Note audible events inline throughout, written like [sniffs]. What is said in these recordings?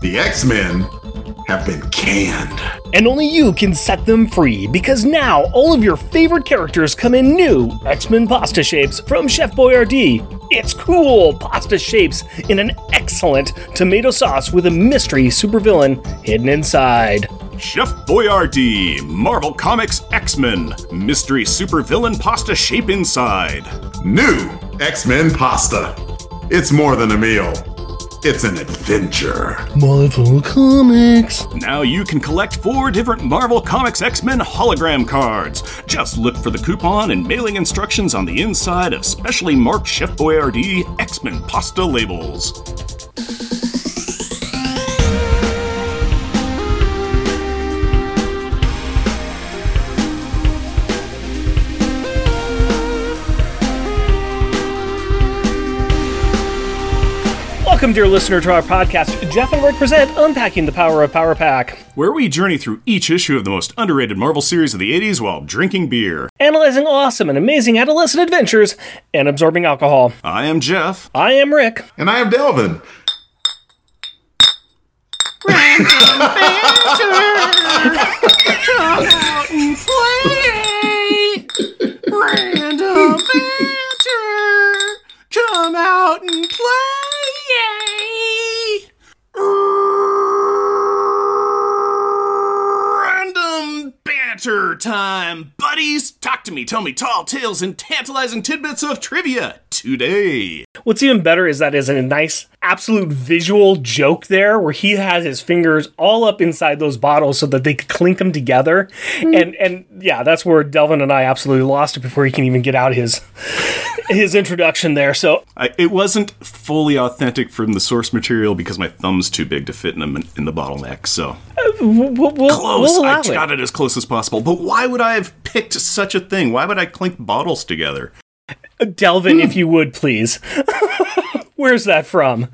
The X Men have been canned. And only you can set them free because now all of your favorite characters come in new X Men pasta shapes from Chef Boyardee. It's cool pasta shapes in an excellent tomato sauce with a mystery supervillain hidden inside. Chef Boyardee, Marvel Comics X Men, mystery supervillain pasta shape inside. New X Men pasta. It's more than a meal, it's an adventure. Marvel Comics. Now you can collect four different Marvel Comics X Men hologram cards. Just look for the coupon and mailing instructions on the inside of specially marked Chef Boyardee X Men pasta labels. Welcome, dear listener, to our podcast. Jeff and Rick present Unpacking the Power of Power Pack, where we journey through each issue of the most underrated Marvel series of the 80s while drinking beer. analyzing awesome and amazing adolescent adventures, and absorbing alcohol. I am Jeff. I am Rick. And I am Delvin. Random banter. [laughs] Come out and play. Yay! Banter time, buddies. Talk to me. Tell me tall tales and tantalizing tidbits of trivia today. What's even better is that is a nice, absolute visual joke there where he has his fingers all up inside those bottles so that they could clink them together. Mm. And and yeah, that's where Delvin and I absolutely lost it before he can even get out his his introduction there. So I, it wasn't fully authentic from the source material because my thumb's too big to fit in, the in the bottleneck. So uh, we'll, we'll, close. we'll allow I it. got it as close as possible. But why would I have picked such a thing? Why would I clink bottles together? Delvin, if hmm. you would please. [laughs] Where's that from?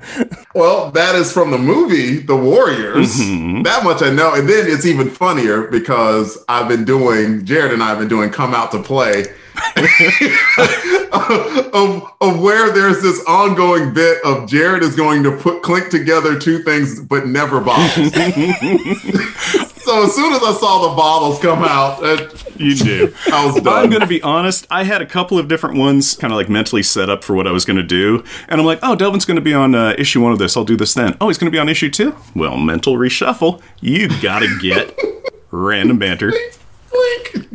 Well, that is from the movie The Warriors. Mm-hmm. That much I know. And then it's even funnier because I've been doing, Jared and I have been doing Come Out to Play. [laughs] of, of where there's this ongoing bit of Jared is going to put clink together two things but never bottles. [laughs] so as soon as I saw the bottles come out, it, You do. I was [laughs] done. I'm going to be honest. I had a couple of different ones kind of like mentally set up for what I was going to do. And I'm like, oh, Delvin's going to be on uh, issue one of this. I'll do this then. Oh, he's going to be on issue two? Well, mental reshuffle. You got to get [laughs] random banter.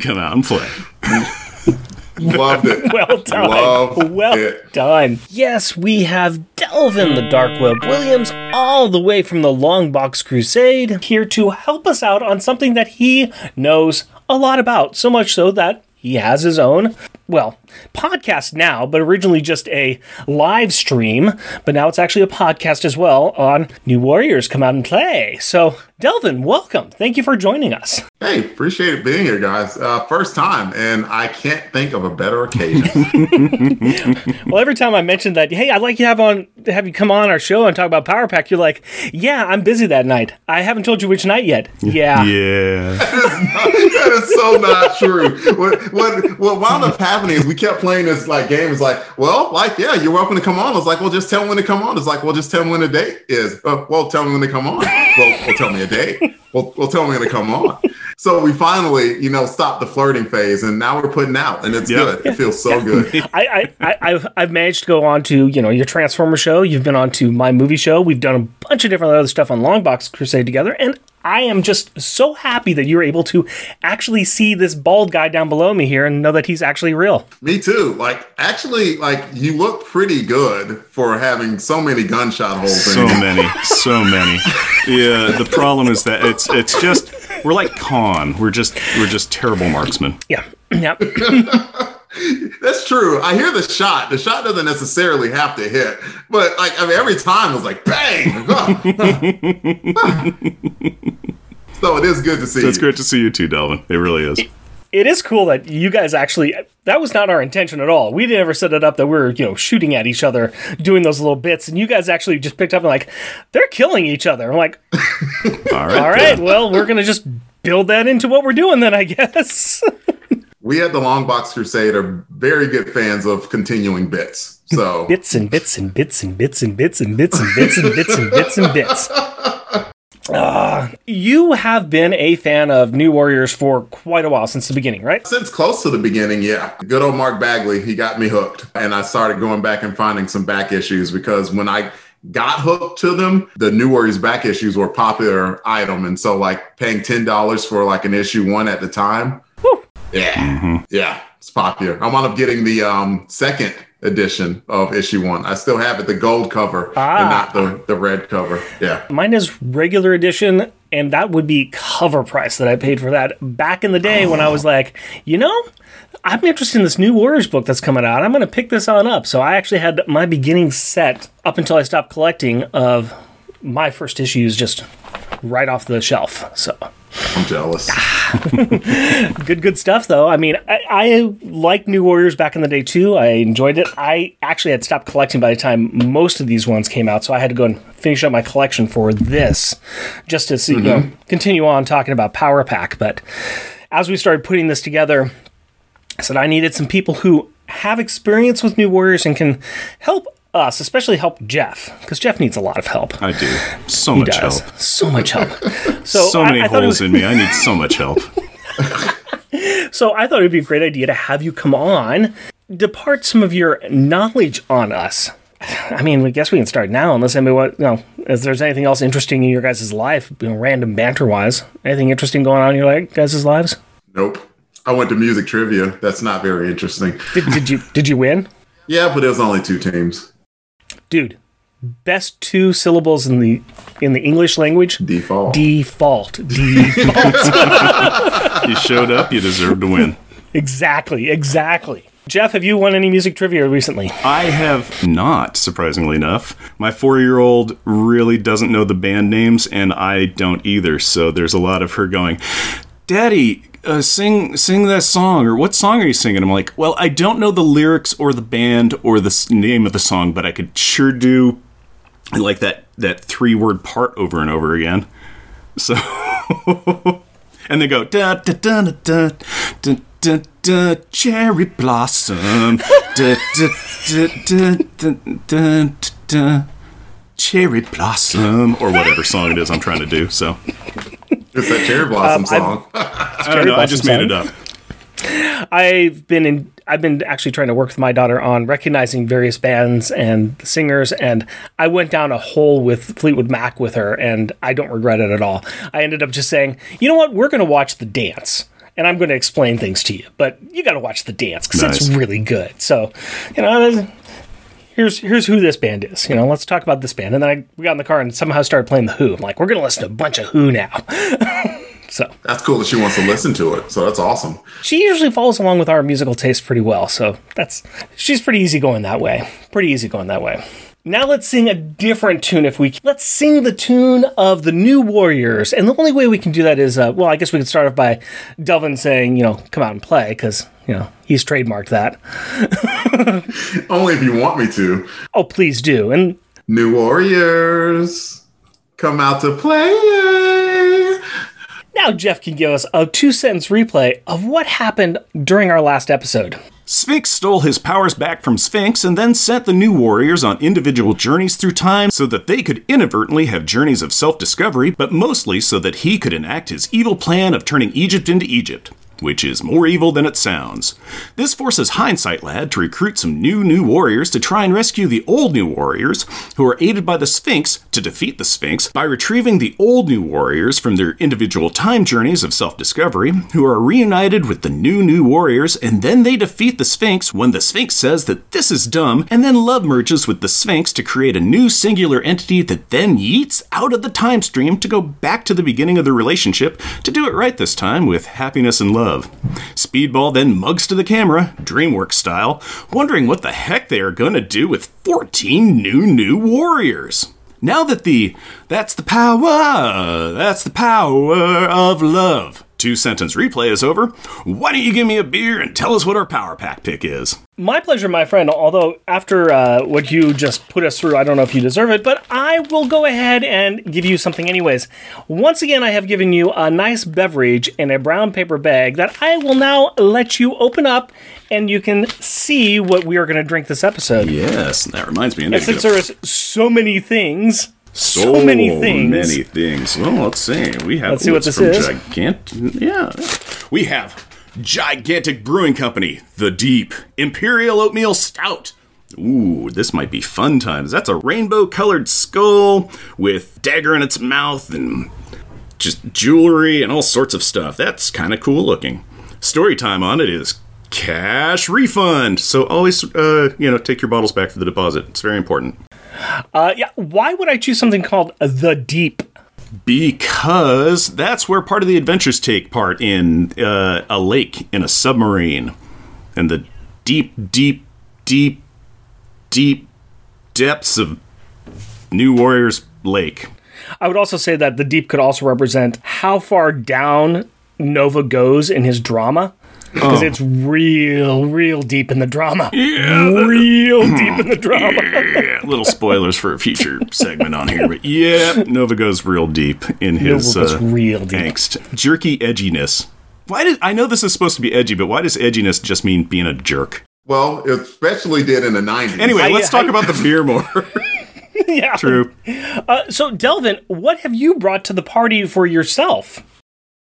Come out and play. [laughs] Loved it. [laughs] Well done. Love well it. done. Yes, we have Delvin the Dark Web Williams all the way from the Longbox Crusade here to help us out on something that he knows a lot about. So much so that he has his own, well, podcast now, but originally just a live stream. But now it's actually a podcast as well on New Warriors Come Out and Play. So, Delvin, welcome. Thank you for joining us. Hey, appreciate it being here, guys. Uh, first time, and I can't think of a better occasion. [laughs] Well, every time I mention that, hey, I'd like you to have on have you come on our show and talk about Power Pack, you're like, yeah, I'm busy that night. I haven't told you which night yet. [laughs] Yeah. Yeah. [laughs] that is so not true. What what what wound up happening is we kept playing this like game. It's like, well, like yeah, you're welcome to come on. It's like, well, just tell me when to come on. It's like, well, just tell me when the date is. Uh, well, tell me when to come on. Well, well, tell me a date. Well, well, tell me when to come on. So we finally, you know, stopped the flirting phase, and now we're putting out, and it's Yeah. good. It feels so good. [laughs] I, I, I, I've, I've managed to go on to, you know, your Transformer show. You've been on to my movie show. We've done a bunch of different other stuff on Longbox Crusade together. And I am just so happy that you were able to actually see this bald guy down below me here and know that he's actually real. Me too. Like, actually, like you look pretty good for having so many gunshot holes. So in you. many, so many. Yeah, the problem is that it's it's just we're like con. We're just we're just terrible marksmen. Yeah. [coughs] Yeah. [laughs] That's true. I hear the shot. The shot doesn't necessarily have to hit, but like I mean, every time it was like bang. Oh. [laughs] so it is good to see. It's you. great to see you too, Delvin. It really is. it is cool that you guys actually that was not our intention at all. We never set it up that we are you know shooting at each other, doing those little bits, and you guys actually just picked up and like they're killing each other. I'm like, [laughs] All right. all right, well, we're gonna just build that into what we're doing then, I guess. [laughs] We at the Long Box Crusade are very good fans of continuing bits. So [laughs] bits and bits and bits and bits and bits and bits and bits and bits and bits and bits. [laughs] Ah, you have been a fan of New Warriors for quite a while since the beginning, right? Since close to the beginning, yeah. Good old Mark Bagley, he got me hooked. And I started going back and finding some back issues because when I got hooked to them, the New Warriors back issues were a popular item. And so like paying $10 for like an issue one at the time. Yeah. Yeah. It's popular. I wound up getting the um, second edition of issue one. I still have it, the gold cover, Ah. and not the, the red cover. Yeah. Mine is regular edition, and that would be cover price that I paid for that back in the day when I was like, you know, I'm interested in this new Warriors book that's coming out. I'm going to pick this on up. So I actually had my beginning set up until I stopped collecting of my first issues just right off the shelf. So I'm jealous. [laughs] good, good stuff though. I mean, I, I liked New Warriors back in the day too. I enjoyed it. I actually had stopped collecting by the time most of these ones came out, so I had to go and finish up my collection for this, just to see, you know, continue on talking about Power Pack. But as we started putting this together, I said I needed some people who have experience with New Warriors and can help us, especially help Jeff, because Jeff needs a lot of help. I do. So He much does help. so much help. [laughs] So, So I- many I thought holes was- in me. I need so much help. [laughs] So I thought it would be a great idea to have you come on, depart some of your knowledge on us. I mean, I guess we can start now, unless anybody, want, you know, if there's anything else interesting in your guys' life, you know, random banter wise. Anything interesting going on in your like, guys' lives? Nope. I went to music trivia. That's not very interesting. Did, did you did you win, [laughs] Yeah, but it was only two teams. Dude? Best two syllables in the in the English language. Default. Default. [laughs] Default. [laughs] You showed up, you deserve to win. exactly. Exactly. Jeff, have you won any music trivia recently? I have not, surprisingly enough. My four year old really doesn't know the band names, and I don't either. So there's a lot of her going, Daddy, uh, sing sing that song, or what song are you singing? I'm like, well, I don't know the lyrics or the band or the name of the song, but I could sure do like that that three word part over and over again. So, and they go da da da da da da da, da cherry blossom da da da da da da da cherry blossom or whatever song it is I'm trying to do. So It's that cherry blossom Um, song. [laughs] I don't know. I just made it up. I've been in. I've been actually trying to work with my daughter on recognizing various bands and singers, and I went down a hole with Fleetwood Mac with her, and I don't regret it at all. I ended up just saying, you know what, we're going to watch the dance. And I'm going to explain things to you, but you got to watch the dance because it's really good. So, you know, here's here's who this band is. You know, let's talk about this band. And then I we got in the car and somehow started playing the Who. I'm like, we're going to listen to a bunch of Who now. [laughs] so That's cool that she wants to listen to it. So that's awesome. she usually follows along with our musical taste pretty well. So that's she's pretty easy going that way. Pretty easy going that way. Now let's sing a different tune if we can. Let's sing the tune of the New Warriors. And the only way we can do that is, uh, well, I guess we could start off by Delvin saying, you know, come out and play, because, you know, he's trademarked that. [laughs] Only if you want me to. Oh, please do. And New Warriors, come out to play. Now Jeff can give us a two sentence replay of what happened during our last episode. Sphinx stole his powers back from Sphinx and then sent the new warriors on individual journeys through time so that they could inadvertently have journeys of self discovery, but mostly so that he could enact his evil plan of turning Egypt into Egypt. Which is more evil than it sounds. This forces Hindsight Lad to recruit some new new warriors to try and rescue the old new warriors, who are aided by the Sphinx to defeat the Sphinx by retrieving the old new warriors from their individual time journeys of self discovery, who are reunited with the new new warriors, and then they defeat the Sphinx when the Sphinx says that this is dumb, and then love merges with the Sphinx to create a new singular entity that then yeets out of the time stream to go back to the beginning of the relationship to do it right this time with happiness and love. Speedball then mugs to the camera, DreamWorks style, wondering what the heck they are gonna do with 14 new new warriors. Now that the that's the power, that's the power of love. Two sentence replay is over. Why don't you give me a beer and tell us what our power pack pick is? My pleasure, my friend. Although, after uh, what you just put us through, I don't know if you deserve it, but I will go ahead and give you something anyways. Once again, I have given you a nice beverage in a brown paper bag that I will now let you open up and you can see what we are going to drink this episode. Yes, that reminds me. And since there is so many things So many things. Many things. Well, let's see. We have. Let's see what this from is. Gigant. Yeah, we have Gigantic Brewing Company, the Deep Imperial Oatmeal Stout. Ooh, this might be fun times. That's a rainbow-colored skull with dagger in its mouth and just jewelry and all sorts of stuff. That's kind of cool looking. Story time on it is cash refund. So always, uh, you know, take your bottles back for the deposit. It's very important. Uh, yeah. Why would I choose something called the Deep? Because that's where part of the adventures take part in uh, a lake in a submarine. And the deep, deep, deep, deep depths of New Warriors Lake. I would also say that the Deep could also represent how far down Nova goes in his drama. Because it's real, real deep in the drama. Yeah, Real deep in the drama. yeah, little spoilers for a future [laughs] segment on here, but yeah, Nova goes real deep in his Nova goes uh, real deep. angst, jerky edginess. Why did I know this is supposed to be edgy, but why does edginess just mean being a jerk? Well, it especially did in the 90s. Anyway, I- let's talk I- about the beer more. [laughs] [laughs] yeah. True. Uh, so, Delvin, what have you brought to the party for yourself?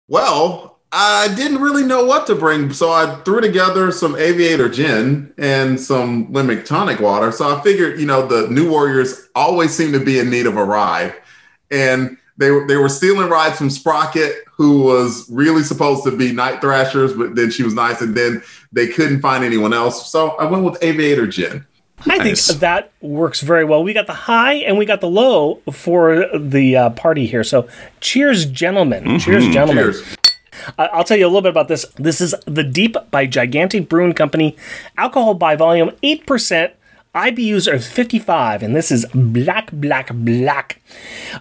Well, I didn't really know what to bring, so I threw together some Aviator gin and some lemon tonic water. So I figured, you know, the New Warriors always seem to be in need of a ride, and they were they were stealing rides from Sprocket, who was really supposed to be Night Thrashers, but then she was nice, and then they couldn't find anyone else. So I went with Aviator gin. I Nice. think that works very well. We got the high and we got the low for the uh, party here. So, cheers, gentlemen. Cheers, gentlemen. Cheers. I'll tell you a little bit about this. This is The Deep by Gigantic Brewing Company. Alcohol by volume, 8%. IBUs are 55, and this is black, black, black.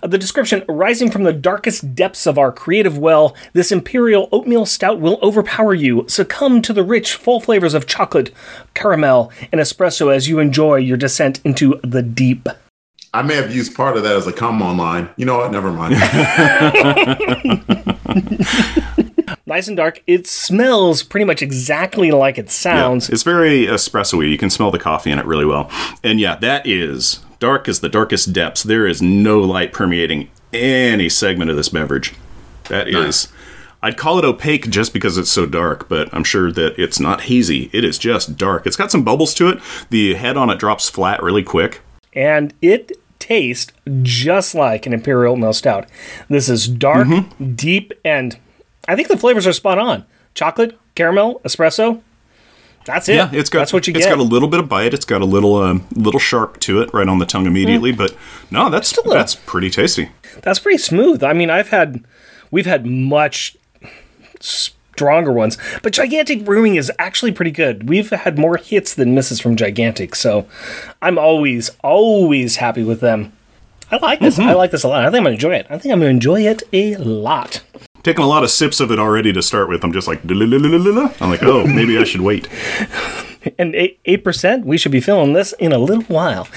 Uh, the description Rising from the darkest depths of our creative well, this imperial oatmeal stout will overpower you. Succumb to the rich, full flavors of chocolate, caramel, and espresso as you enjoy your descent into the deep. I may have used part of that as a come on line. You know what? Never mind. [laughs] [laughs] Nice and dark. It smells pretty much exactly like it sounds. Yeah, It's very espresso-y. You can smell the coffee in it really well. And yeah, that is dark as the darkest depths. There is no light permeating any segment of this beverage. That is, Nice. I'd call it opaque just because it's so dark, but I'm sure that it's not hazy. It is just dark. It's got some bubbles to it. The head on it drops flat really quick. and it tastes just like an imperial oatmeal stout. This is dark, Mm-hmm. deep, and I think the flavors are spot on. Chocolate, caramel, espresso. That's it. Yeah, it's got that's what you It's get. got a little bit of bite. It's got a little um, little sharp to it right on the tongue Mm. immediately. But no, that's that's pretty tasty. that's pretty smooth. I mean, I've had, we've had much stronger ones, but Gigantic Brewing is actually pretty good. We've had more hits than misses from Gigantic, so I'm always, always happy with them. I like this. Mm-hmm. I like this a lot. I think I'm gonna enjoy it. I think I'm gonna enjoy it a lot. Taking a lot of sips of it already to start with. I'm just like, I'm like, oh, maybe I should wait. [laughs] And eight percent, we should be filling this in a little while.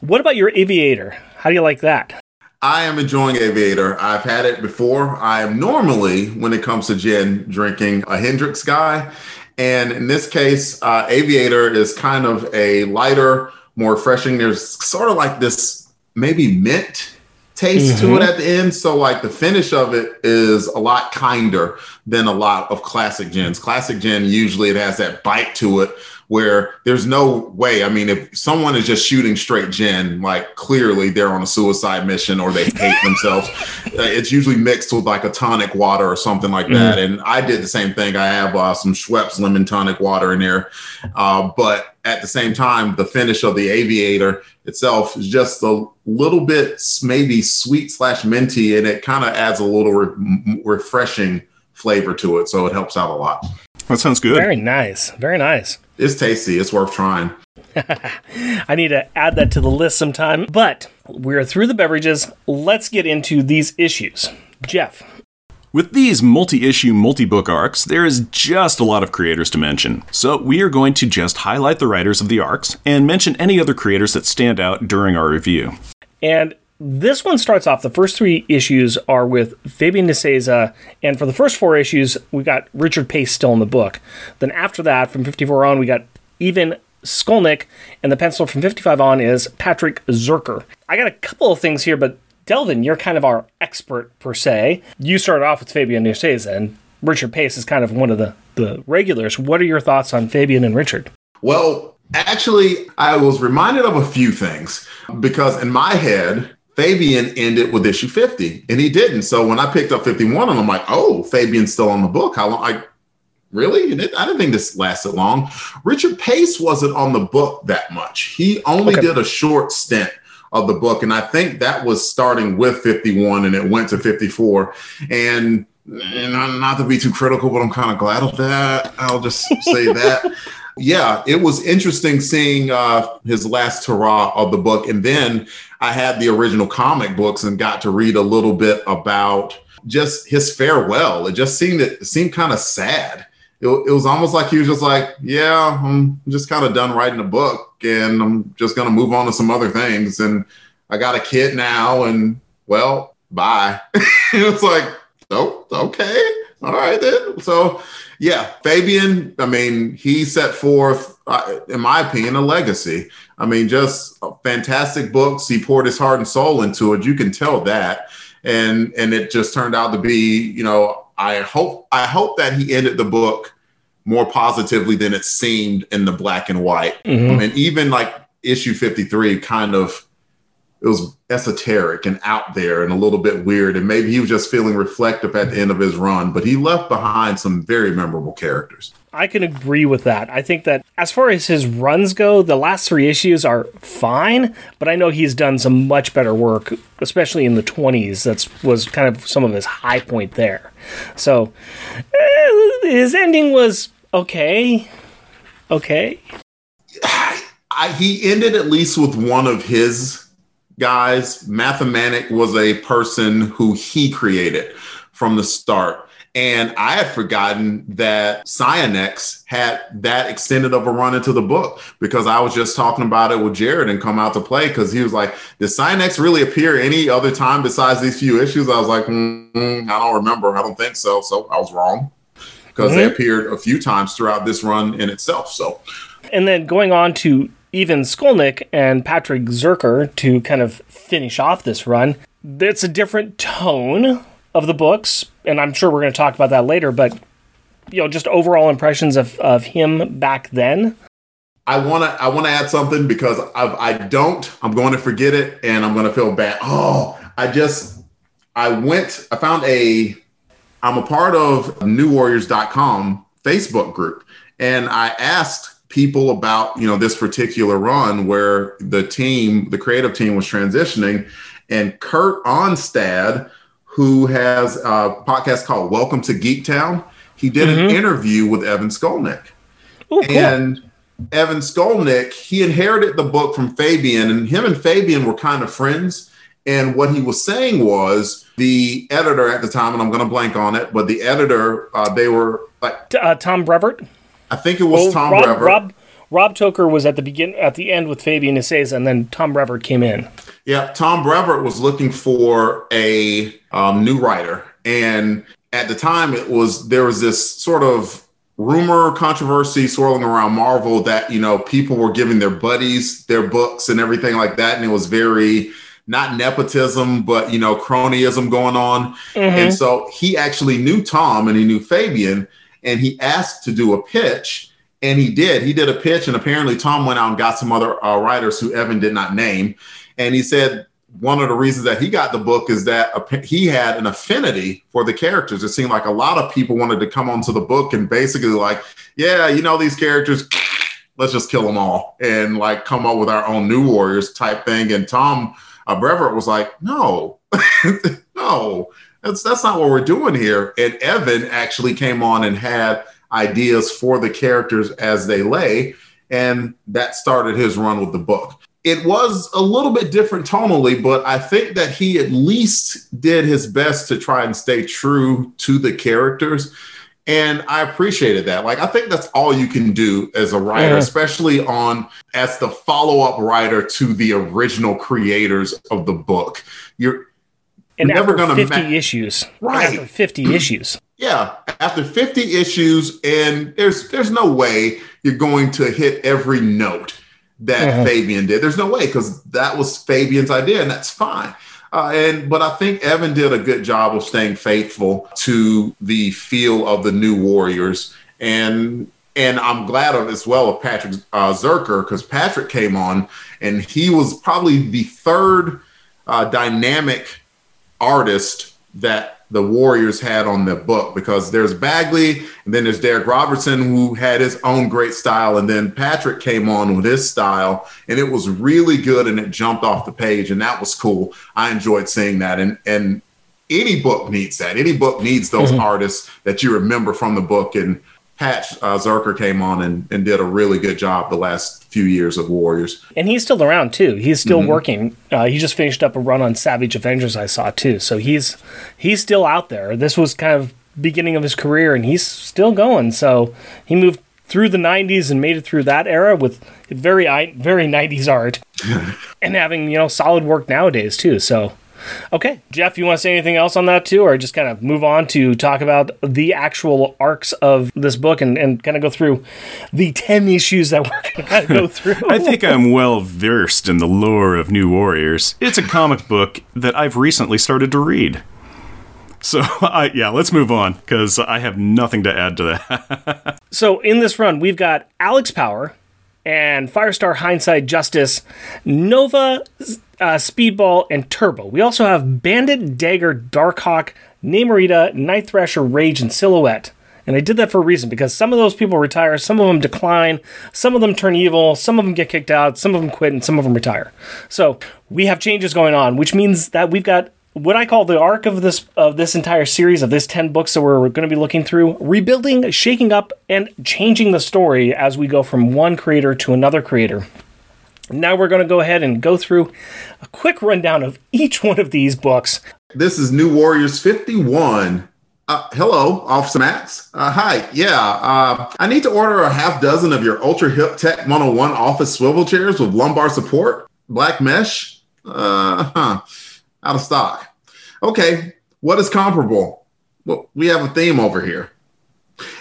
What about your aviator? How do you like that? I am enjoying Aviator. I've had it before. I am normally, when it comes to gin, drinking a Hendrick's guy. And in this case, uh, Aviator is kind of a lighter, more refreshing. There's sort of like this maybe mint taste to it mm-hmm. at the end. So, like, the finish of it is a lot kinder than a lot of classic gins. Classic gin, usually it has that bite to it where there's no way. I mean, if someone is just shooting straight gin, like clearly they're on a suicide mission or they hate [laughs] themselves. Uh, it's usually mixed with like a tonic water or something like that. And I did the same thing. I have uh, some Schweppes lemon tonic water in there. Uh, but at the same time, the finish of the aviator itself is just a little bit maybe sweet slash minty, and it kind of adds a little re- refreshing flavor to it. So it helps out a lot. That sounds good. Very nice. Very nice. It's tasty. It's worth trying. [laughs] I need to add that to the list sometime. But we're through the beverages. Let's get into these issues. Jeff, With these multi issue, multi book arcs, there is just a lot of creators to mention. So we are going to just highlight the writers of the arcs and mention any other creators that stand out during our review. And this one starts off. The first three issues are with Fabian Nicieza, and for the first four issues, we got Richard Pace still in the book. Then after that, from 54 on, we got Evan Skolnick, and the pencil from 55 on is Patrick Zircher. I got a couple of things here, but Delvin, you're kind of our expert per se. You started off with Fabian Nicieza, and Richard Pace is kind of one of the, the regulars. What are your thoughts on Fabian and Richard? Well, actually, I was reminded of a few things because in my head, Fabian ended with issue 50 and he didn't. So when I picked up 51 and I'm like, oh, Fabian's still on the book. How long? I really? I didn't think this lasted long. Richard Pace wasn't on the book that much. He only okay. did a short stint of the book. And I think that was starting with 51 and it went to 54. And, and not to be too critical, but I'm kind of glad of that. I'll just say [laughs] that. Yeah, it was interesting seeing uh, his last hurrah of the book. And then I had the original comic books and got to read a little bit about just his farewell. It just seemed it seemed kind of sad. It, it was almost like he was just like, yeah, I'm just kind of done writing a book and I'm just going to move on to some other things. And I got a kid now and well, bye. [laughs] it's like, oh, okay. All right then. So yeah, Fabian, I mean, he set forth, uh, in my opinion, a legacy. I mean, just fantastic books. He poured his heart and soul into it. You can tell that. And and it just turned out to be, you know, I hope I hope that he ended the book more positively than it seemed in the black and white. Mm-hmm. I mean, even like issue 53 kind of it was esoteric and out there and a little bit weird. And maybe he was just feeling reflective at the end of his run, but he left behind some very memorable characters. I can agree with that. I think that as far as his runs go, the last three issues are fine, but I know he's done some much better work, especially in the 20s. That was kind of some of his high point there. So eh, his ending was okay. Okay. [sighs] I, he ended at least with one of his guys, Mathematic was a person who he created from the start. And I had forgotten that Psionex had that extended of a run into the book because I was just talking about it with Jared and come out to play because he was like, Did Psionex really appear any other time besides these few issues? I was like, mm, I don't remember. I don't think so. So I was wrong because mm-hmm. they appeared a few times throughout this run in itself. So, and then going on to Evan Skolnick and Patrick Zircher to kind of finish off this run. It's a different tone of the books, and I'm sure we're going to talk about that later, but you know, just overall impressions of, of him back then. I want to I want to add something because I've, I don't I'm going to forget it and I'm going to feel bad. Oh, I just I went I found a I'm a part of newwarriors.com Facebook group and I asked people about you know this particular run where the team the creative team was transitioning and kurt onstad who has a podcast called welcome to Geek Town, he did mm-hmm. an interview with evan skolnick Ooh, cool. and evan skolnick he inherited the book from fabian and him and fabian were kind of friends and what he was saying was the editor at the time and i'm going to blank on it but the editor uh, they were like uh, tom brevoort I think it was Tom Rob, Brevoort. Rob, Rob Tokar was at the begin at the end with Fabian Nicieza, and then Tom Brevoort came in. Yeah, Tom Brevoort was looking for a um, new writer, and at the time, it was there was this sort of rumor controversy swirling around Marvel that you know people were giving their buddies their books and everything like that, and it was very not nepotism, but you know cronyism going on. Mm-hmm. And so he actually knew Tom and he knew Fabian and he asked to do a pitch and he did. He did a pitch and apparently tom went out and got some other uh, writers who evan did not name. And he said one of the reasons that he got the book is that he had an affinity for the characters. It seemed like a lot of people wanted to come onto the book and basically like yeah you know these characters [sniffs] let's just kill them all and like come up with our own new warriors type thing. And tom uh, was like no [laughs] no that's that's not what we're doing here. And Evan actually came on and had ideas for the characters as they lay, and that started his run with the book. It was a little bit different tonally, but I think that he at least did his best to try and stay true to the characters. And I appreciated that. Like, I think that's all you can do as a writer, especially on as the follow up writer to the original creators of the book. You're and You're after never 50 ma- issues. Right. After 50 issues. Yeah after 50 issues and there's there's no way you're going to hit every note that uh-huh. fabian did. There's no way because that was fabian's idea and that's fine. Uh, and but I think Evan did a good job of staying faithful to the feel of the new Warriors, and and I'm glad of as well of Patrick uh, Zircher because Patrick came on and he was probably the third uh, dynamic artist that the Warriors had on the book because there's Bagley and then there's Darick Robertson who had his own great style and then Patrick came on with his style and it was really good and it jumped off the page and that was cool. I enjoyed seeing that and and any book needs that. Any book needs those mm-hmm. artists that you remember from the book and Pat uh, Zircher came on and, and did a really good job the last few years of Warriors. And he's still around too. He's still mm-hmm. working. Uh, he just finished up a run on Savage Avengers. I saw too. So he's he's still out there. This was kind of beginning of his career, and he's still going. So he moved through the 90s and made it through that era with very very 90s art [laughs] and having you know solid work nowadays too so Okay, Jeff, you want to say anything else on that too, or just kind of move on to talk about the actual arcs of this book and, and kind of go through the 10 issues that [laughs] we're going to kind of go [laughs] through? I think I'm well versed in the lore of New Warriors. It's a comic book that I've recently started to read. So, [laughs] I, yeah, let's move on because I have nothing to add to that. so, in this run, we've got Alex Power and Firestar Hindsight Justice, Nova uh, Speedball, and Turbo. We also have Bandit, Dagger, Darkhawk, Namorita, Night Thrasher, Rage, and Silhouette. And I did that for a reason because some of those people retire, some of them decline, some of them turn evil, some of them get kicked out, some of them quit, and some of them retire. So we have changes going on, which means that we've got what I call the arc of this of this entire series of this 10 books that we're going to be looking through, rebuilding, shaking up and changing the story as we go from one creator to another creator. Now we're going to go ahead and go through a quick rundown of each one of these books. This is New Warriors 51. Uh, hello, Officer Max. Uh, hi. Yeah, uh, I need to order a half dozen of your Ultra Hip Tech 101 office swivel chairs with lumbar support, black mesh. Uh huh out of stock. Okay, what is comparable? Well, we have a theme over here.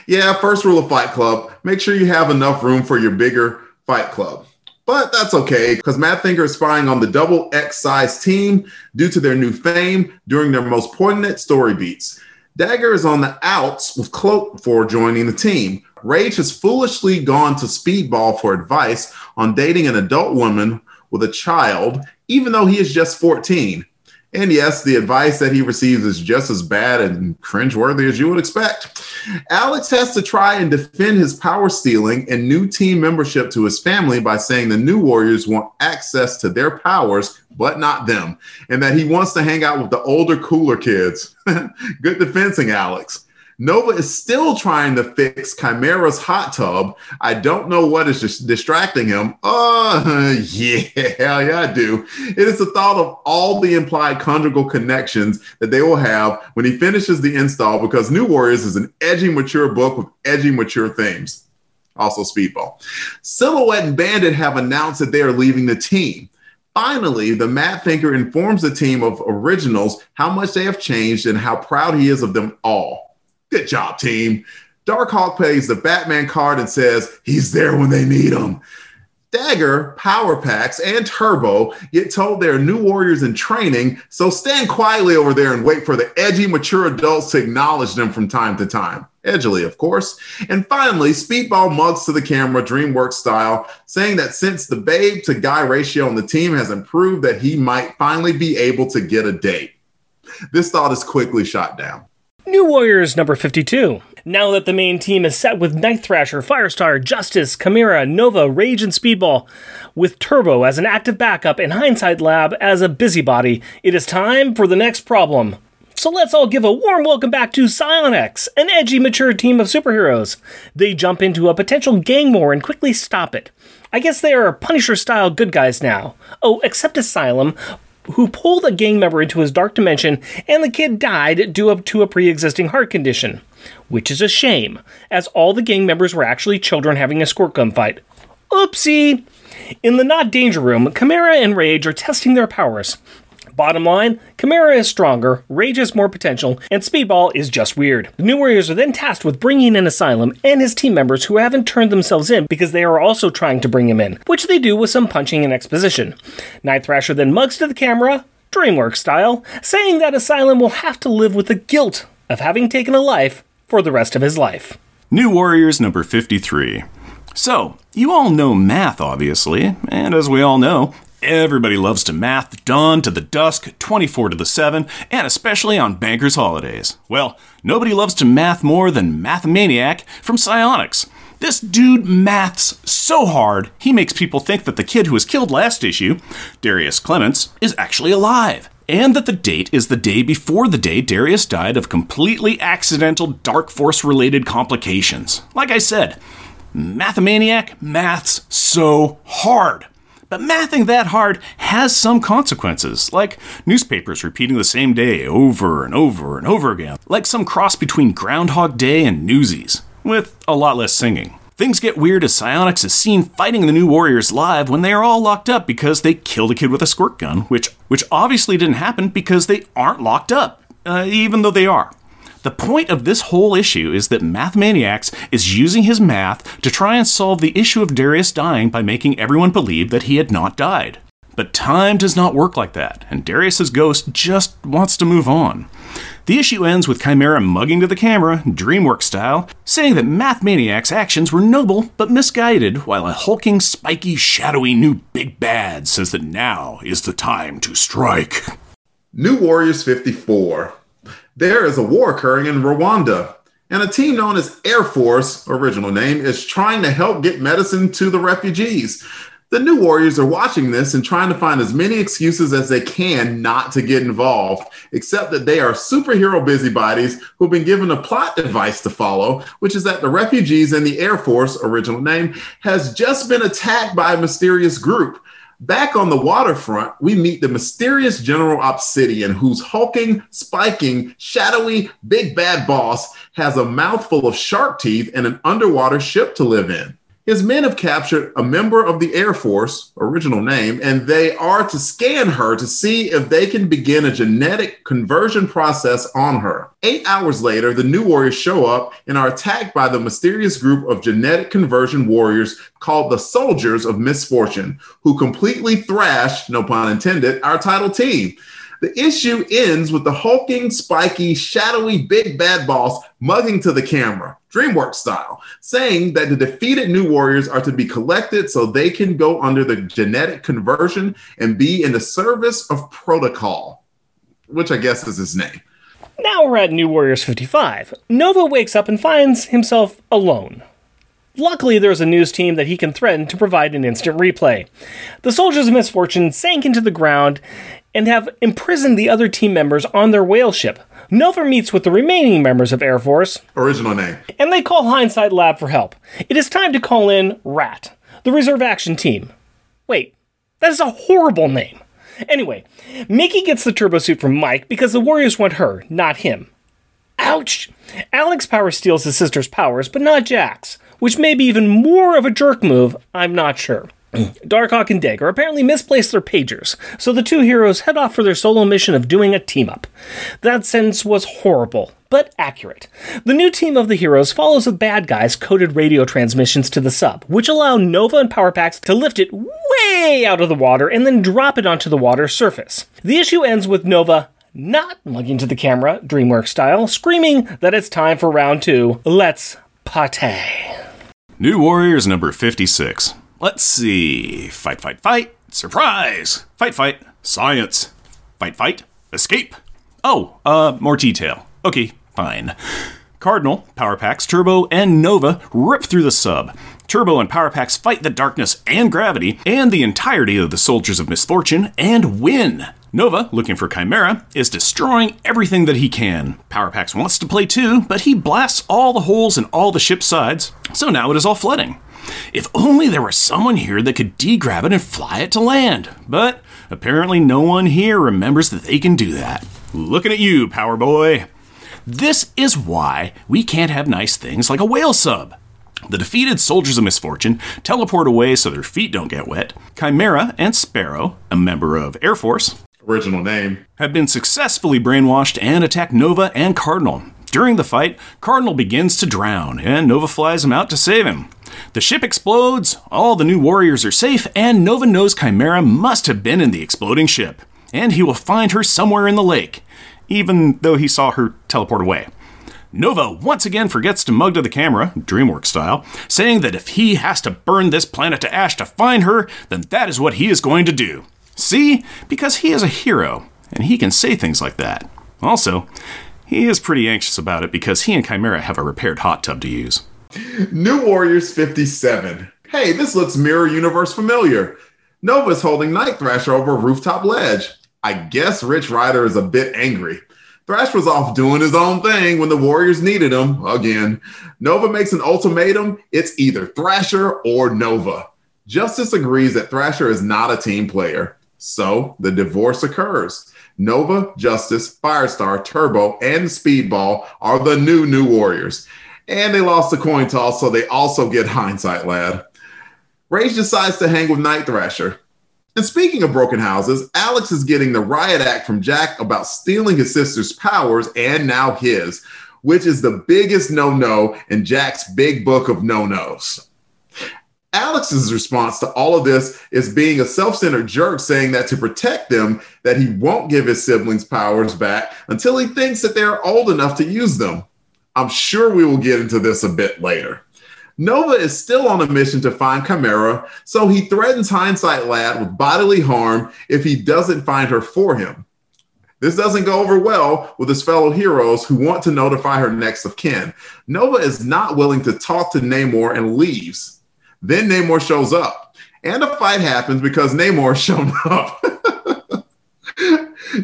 Yeah, first rule of Fight Club make sure you have enough room for your bigger Fight Club. But that's okay because Mad Thinker is spying on the double X size team due to their new fame during their most poignant story beats. Dagger is on the outs with Cloak before joining the team. Rage has foolishly gone to Speedball for advice on dating an adult woman with a child, even though he is just 14. And yes, the advice that he receives is just as bad and cringeworthy as you would expect. Alex has to try and defend his power stealing and new team membership to his family by saying the new Warriors want access to their powers, but not them, and that he wants to hang out with the older, cooler kids. [laughs] Good defensing, Alex. Nova is still trying to fix Chimera's hot tub. I don't know what is just distracting him. Uh, [laughs] yeah, hell yeah, I do. It is the thought of all the implied conjugal connections that they will have when he finishes the install because New Warriors is an edgy, mature book with edgy, mature themes. Also, Speedball. Silhouette and Bandit have announced that they are leaving the team. Finally, the Mad Thinker informs the team of originals how much they have changed and how proud he is of them all. Good job, team. Darkhawk plays the Batman card and says he's there when they need him. Dagger, Powerpax, and Turbo get told they're new warriors in training, so stand quietly over there and wait for the edgy, mature adults to acknowledge them from time to time. Edgily, of course. And finally, Speedball mugs to the camera, DreamWorks style, saying that since the babe to guy ratio on the team has improved, that he might finally be able to get a date. This thought is quickly shot down. New Warriors number 52. Now that the main team is set with Night Thrasher, Firestar, Justice, Chimera, Nova, Rage, and Speedball, with Turbo as an active backup and Hindsight Lad as a busybody, it is time for the next problem. So let's all give a warm welcome back to Psionex, an edgy, mature team of superheroes. They jump into a potential gang war and quickly stop it. I guess they are Punisher style good guys now. Oh, except Asylum, who pulled a gang member into his dark dimension, and the kid died due to a pre existing heart condition. Which is a shame, as all the gang members were actually children having a squirt gun fight. Oopsie! In the Not Danger Room, Chimera and Rage are testing their powers. Bottom line, Chimera is stronger, Rage has more potential, and Speedball is just weird. The New Warriors are then tasked with bringing in Asylum and his team members who haven't turned themselves in because they are also trying to bring him in, which they do with some punching and exposition. Night Thrasher then mugs to the camera, DreamWorks style, saying that Asylum will have to live with the guilt of having taken a life for the rest of his life. New Warriors number 53. So, you all know math, obviously, and as we all know, everybody loves to math dawn to the dusk, 24 to the 7, and especially on bankers' holidays. Well, nobody loves to math more than Mathmaniac from Psionex. This dude maths so hard, he makes people think that the kid who was killed last issue, Darius Clements, is actually alive. And that the date is the day before the day Darius died of completely accidental Dark Force related complications. Like I said, Mathmaniac maths so hard. But mathing that hard has some consequences, like newspapers repeating the same day over and over and over again, like some cross between Groundhog Day and Newsies with a lot less singing. Things get weird as Psionex is seen fighting the New Warriors live when they are all locked up because they killed a kid with a squirt gun, which which obviously didn't happen because they aren't locked up, uh, even though they are. The point of this whole issue is that Mathmaniacs is using his math to try and solve the issue of Darius dying by making everyone believe that he had not died. But time does not work like that, and Darius's ghost just wants to move on. The issue ends with Chimera mugging to the camera, DreamWorks style, saying that Mathmaniac's actions were noble but misguided, while a hulking, spiky, shadowy new big bad says that now is the time to strike. New Warriors 54. There is a war occurring in Rwanda, and a team known as Air Force, original name, is trying to help get medicine to the refugees. The new Warriors are watching this and trying to find as many excuses as they can not to get involved, except that they are superhero busybodies who've been given a plot device to follow, which is that the refugees in the Air Force, original name, has just been attacked by a mysterious group. Back on the waterfront, we meet the mysterious General Obsidian, whose hulking, spiking, shadowy, big bad boss has a mouthful of shark teeth and an underwater ship to live in. His men have captured a member of the Air Force, original name, and they are to scan her to see if they can begin a genetic conversion process on her. Eight hours later, the new warriors show up and are attacked by the mysterious group of genetic conversion warriors called the Soldiers of Misfortune, who completely thrash, no pun intended, our title team. The issue ends with the hulking, spiky, shadowy big bad boss mugging to the camera, DreamWorks style, saying that the defeated new warriors are to be collected so they can go under the genetic conversion and be in the service of protocol, which I guess is his name. Now we're at New Warriors 55. Nova wakes up and finds himself alone. Luckily, there's a news team that he can threaten to provide an instant replay. The soldiers misfortune sank into the ground and have imprisoned the other team members on their whale ship. Nova meets with the remaining members of Air Force, Original name. and they call Hindsight Lad for help. It is time to call in RAT, the Reserve Action Team. Wait, that is a horrible name. Anyway, Mickey gets the turbo suit from Mike because the Warriors want her, not him. Ouch! Alex Power steals his sister's powers, but not Jack's, which may be even more of a jerk move, I'm not sure. Darkhawk and Dagger apparently misplaced their pagers, so the two heroes head off for their solo mission of doing a team up. That sentence was horrible, but accurate. The new team of the heroes follows the bad guys' coded radio transmissions to the sub, which allow Nova and Powerpax to lift it way out of the water and then drop it onto the water surface. The issue ends with Nova not mugging to the camera, DreamWorks style, screaming that it's time for round two. Let's pate. New Warriors number 56. Let's see. Fight, fight, fight. Surprise. Fight, fight. Science. Fight, fight. Escape. Oh, uh, more detail. Okay, fine. Cardinal, Powerpax, Turbo, and Nova rip through the sub. Turbo and Powerpax fight the darkness and gravity and the entirety of the Soldiers of Misfortune and win. Nova, looking for Chimera, is destroying everything that he can. Powerpax wants to play too, but he blasts all the holes in all the ship's sides, so now it is all flooding. If only there was someone here that could degrab it and fly it to land. But apparently, no one here remembers that they can do that. Looking at you, Power Boy. This is why we can't have nice things like a whale sub. The defeated soldiers of misfortune teleport away so their feet don't get wet. Chimera and Sparrow, a member of Air Force, Original name. have been successfully brainwashed and attack Nova and Cardinal. During the fight, Cardinal begins to drown, and Nova flies him out to save him. The ship explodes, all the new warriors are safe, and Nova knows Chimera must have been in the exploding ship. and he will find her somewhere in the lake, even though he saw her teleport away. Nova once again forgets to mug to the camera, DreamWorks style, saying that if he has to burn this planet to ash to find her, then that is what he is going to do. See? Because he is a hero, and he can say things like that. Also, he is pretty anxious about it because he and Chimera have a repaired hot tub to use. New Warriors 57. Hey, this looks Mirror Universe familiar. Nova's holding Night Thrasher over a rooftop ledge. I guess Rich Rider is a bit angry. Thrash was off doing his own thing when the Warriors needed him. Again, Nova makes an ultimatum. It's either Thrasher or Nova. Justice agrees that Thrasher is not a team player. So the divorce occurs. Nova, Justice, Firestar, Turbo, and Speedball are the new New Warriors. And they lost the coin toss, so they also get Hindsight Lad. Rage decides to hang with Night Thrasher. And speaking of broken houses, Alex is getting the riot act from Jack about stealing his sister's powers and now his, which is the biggest no no in Jack's big book of no nos. Alex's response to all of this is being a self-centered jerk saying that to protect them that he won't give his siblings powers back until he thinks that they're old enough to use them. I'm sure we will get into this a bit later. Nova is still on a mission to find Chimera, so he threatens Hindsight Lad with bodily harm if he doesn't find her for him. This doesn't go over well with his fellow heroes who want to notify her next of kin. Nova is not willing to talk to Namor and leaves. Then Namor shows up, and a fight happens because Namor [laughs] shown up.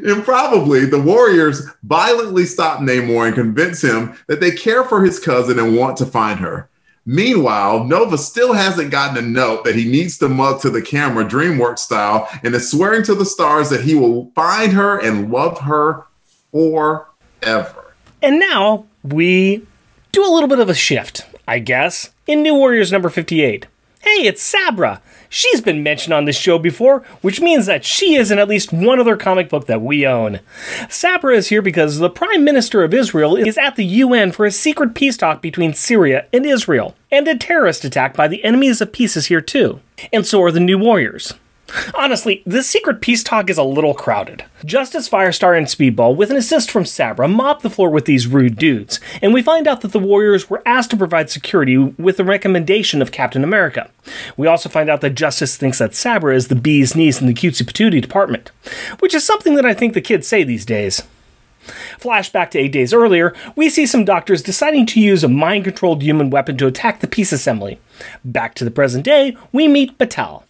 Improbably, the Warriors violently stop Namor and convince him that they care for his cousin and want to find her. Meanwhile, Nova still hasn't gotten a note that he needs to mug to the camera DreamWorks style and is swearing to the stars that he will find her and love her forever. And now we do a little bit of a shift, I guess, in New Warriors number 58. Hey, it's Sabra. She's been mentioned on this show before, which means that she is in at least one other comic book that we own. Sabra is here because the Prime Minister of Israel is at the UN for a secret peace talk between Syria and Israel, and a terrorist attack by the enemies of peace is here too. And so are the New Warriors. Honestly, this secret peace talk is a little crowded. Justice Firestar and Speedball, with an assist from Sabra, mop the floor with these rude dudes, and we find out that the Warriors were asked to provide security with the recommendation of Captain America. We also find out that Justice thinks that Sabra is the bee's niece in the cutesy patootie department, which is something that I think the kids say these days. Flashback to eight days earlier, we see some doctors deciding to use a mind controlled human weapon to attack the peace assembly. Back to the present day, we meet Batal.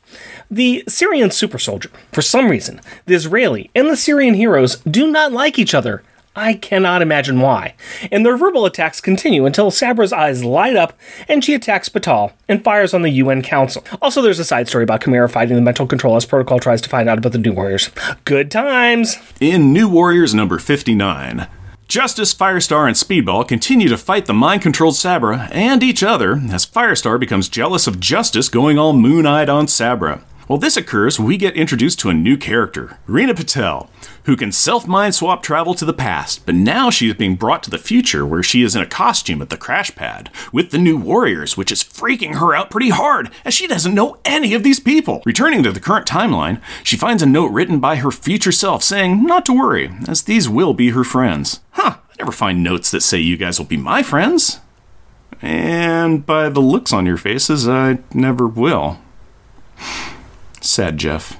The Syrian super soldier. For some reason, the Israeli and the Syrian heroes do not like each other. I cannot imagine why. And their verbal attacks continue until Sabra's eyes light up and she attacks Batal and fires on the UN Council. Also, there's a side story about Chimera fighting the mental control as Protocol tries to find out about the New Warriors. Good times! In New Warriors number 59, Justice, Firestar, and Speedball continue to fight the mind controlled Sabra and each other as Firestar becomes jealous of Justice going all moon eyed on Sabra. While this occurs, we get introduced to a new character, Rena Patel, who can self mind swap travel to the past, but now she is being brought to the future where she is in a costume at the crash pad with the new warriors, which is freaking her out pretty hard as she doesn't know any of these people. Returning to the current timeline, she finds a note written by her future self saying not to worry, as these will be her friends. Huh, I never find notes that say you guys will be my friends. And by the looks on your faces, I never will said Jeff.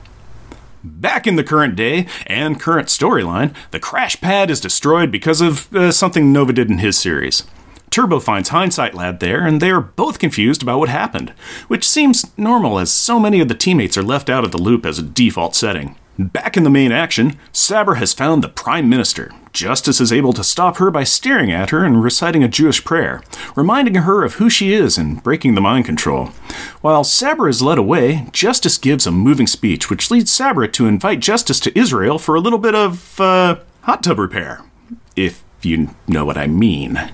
Back in the current day and current storyline, the crash pad is destroyed because of uh, something Nova did in his series. Turbo finds Hindsight Lad there, and they are both confused about what happened, which seems normal as so many of the teammates are left out of the loop as a default setting. Back in the main action, Sabra has found the Prime Minister. Justice is able to stop her by staring at her and reciting a Jewish prayer, reminding her of who she is and breaking the mind control. While Sabra is led away, Justice gives a moving speech which leads Sabra to invite Justice to Israel for a little bit of, uh, hot tub repair. If you know what I mean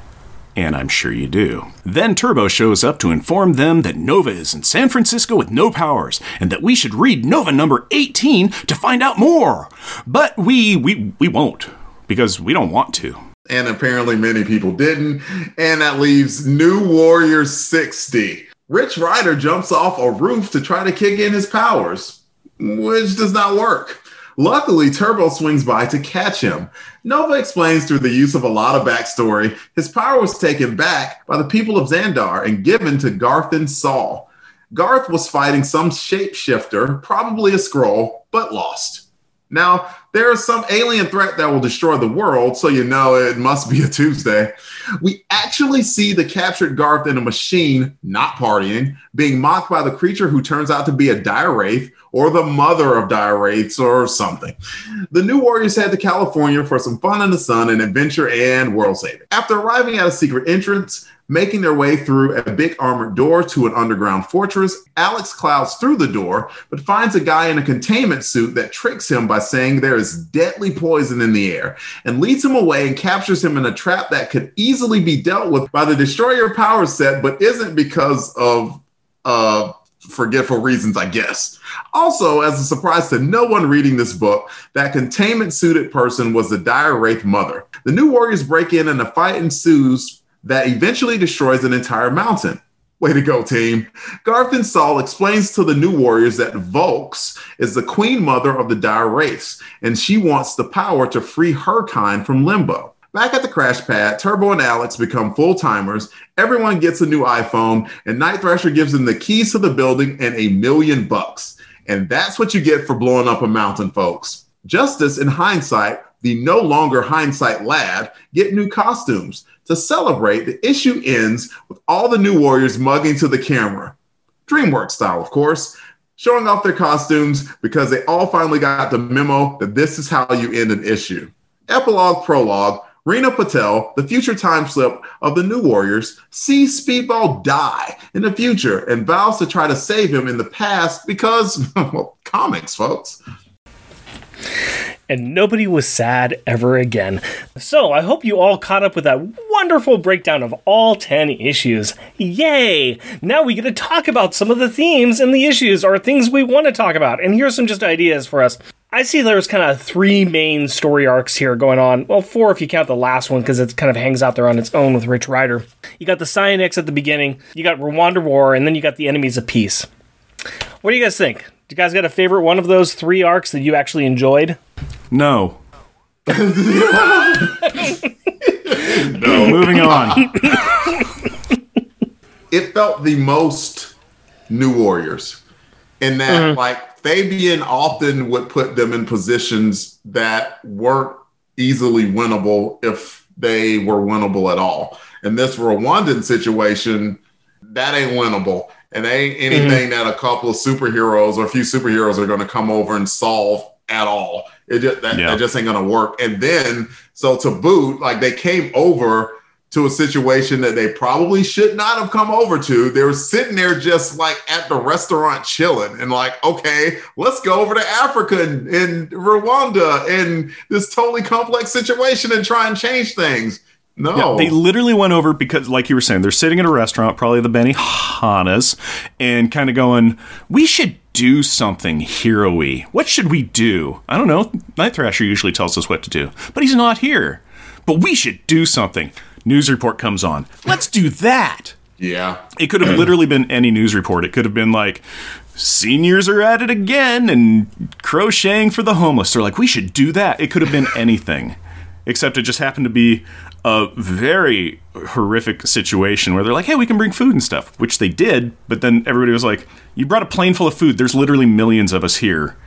and I'm sure you do. Then Turbo shows up to inform them that Nova is in San Francisco with no powers, and that we should read Nova number 18 to find out more. But we we we won't, because we don't want to. And apparently many people didn't, and that leaves New Warrior 60. Rich Rider jumps off a roof to try to kick in his powers, which does not work. Luckily, Turbo swings by to catch him. Nova explains through the use of a lot of backstory, his power was taken back by the people of Xandar and given to Garthan Saal. Garth was fighting some shapeshifter, probably a Skrull, but lost. Now, there is some alien threat that will destroy the world, so you know it must be a Tuesday. We actually see the captured Garth in a machine, not partying, being mocked by the creature who turns out to be a dire wraith or the mother of dire wraiths or something. The new warriors head to California for some fun in the sun and adventure and world saving. After arriving at a secret entrance, Making their way through a big armored door to an underground fortress, Alex clouds through the door, but finds a guy in a containment suit that tricks him by saying there is deadly poison in the air and leads him away and captures him in a trap that could easily be dealt with by the destroyer power set, but isn't because of uh, forgetful reasons, I guess. Also, as a surprise to no one reading this book, that containment suited person was the dire wraith mother. The new warriors break in and a fight ensues that eventually destroys an entire mountain. Way to go, team. Garthan Saal explains to the new warriors that Volx is the queen mother of the dire wraiths, and she wants the power to free her kind from limbo. Back at the crash pad, Turbo and Alex become full timers. Everyone gets a new iPhone, and Night Thrasher gives them the keys to the building and a million bucks. And that's what you get for blowing up a mountain, folks. Justice, in hindsight, the no longer hindsight lad, get new costumes. To celebrate, the issue ends with all the new warriors mugging to the camera. DreamWorks style, of course, showing off their costumes because they all finally got the memo that this is how you end an issue. Epilogue Prologue Rena Patel, the future time slip of the New Warriors, sees Speedball die in the future and vows to try to save him in the past because, [laughs] well, comics, folks and nobody was sad ever again. So I hope you all caught up with that wonderful breakdown of all 10 issues. Yay! Now we get to talk about some of the themes in the issues or things we want to talk about. And here's some just ideas for us. I see there's kind of three main story arcs here going on. Well, four if you count the last one because it kind of hangs out there on its own with Rich Rider. You got the Psionex at the beginning, you got Rwanda War, and then you got the Enemies of Peace. What do you guys think? Do you guys got a favorite one of those three arcs that you actually enjoyed? No. [laughs] no. Moving on. it felt the most New Warriors in that, mm-hmm. like, Fabian often would put them in positions that weren't easily winnable if they were winnable at all. In this Rwandan situation, that ain't winnable. And ain't anything mm-hmm. that a couple of superheroes or a few superheroes are going to come over and solve at all. It just that, yeah. that just ain't gonna work. And then so to boot, like they came over to a situation that they probably should not have come over to. They were sitting there just like at the restaurant chilling and like, okay, let's go over to Africa and, and Rwanda and this totally complex situation and try and change things. No. Yeah, they literally went over because, like you were saying, they're sitting at a restaurant, probably the Benny Benihana's, and kind of going, we should do something hero-y. What should we do? I don't know. Night Thrasher usually tells us what to do, but he's not here. But we should do something. News report comes on. Let's do that. Yeah. It could have [clears throat] literally been any news report. It could have been like, seniors are at it again and crocheting for the homeless. They're like, we should do that. It could have been anything. Except it just happened to be a very horrific situation where they're like, hey, we can bring food and stuff, which they did. But then everybody was like, you brought a plane full of food. There's literally millions of us here.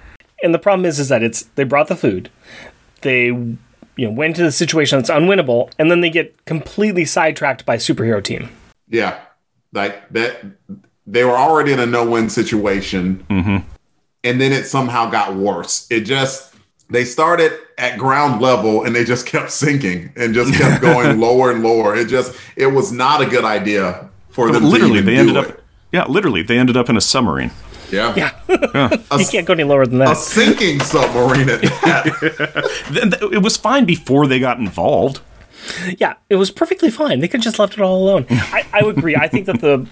And the problem is, is that it's they brought the food, they you know went into the situation that's unwinnable, and then they get completely sidetracked by superhero team. Yeah, like that. They were already in a no-win situation, mm-hmm. and then it somehow got worse. It just they started at ground level and they just kept sinking and just kept [laughs] going lower and lower. It just it was not a good idea for them. Literally, they ended it. up. Yeah, literally, they ended up in a submarine. Yeah. Yeah. yeah. [laughs] you can't go any lower than that. A sinking submarine at [laughs] that. it was fine before they got involved. Yeah, it was perfectly fine. They could just left it all alone. I, I would agree. I think that the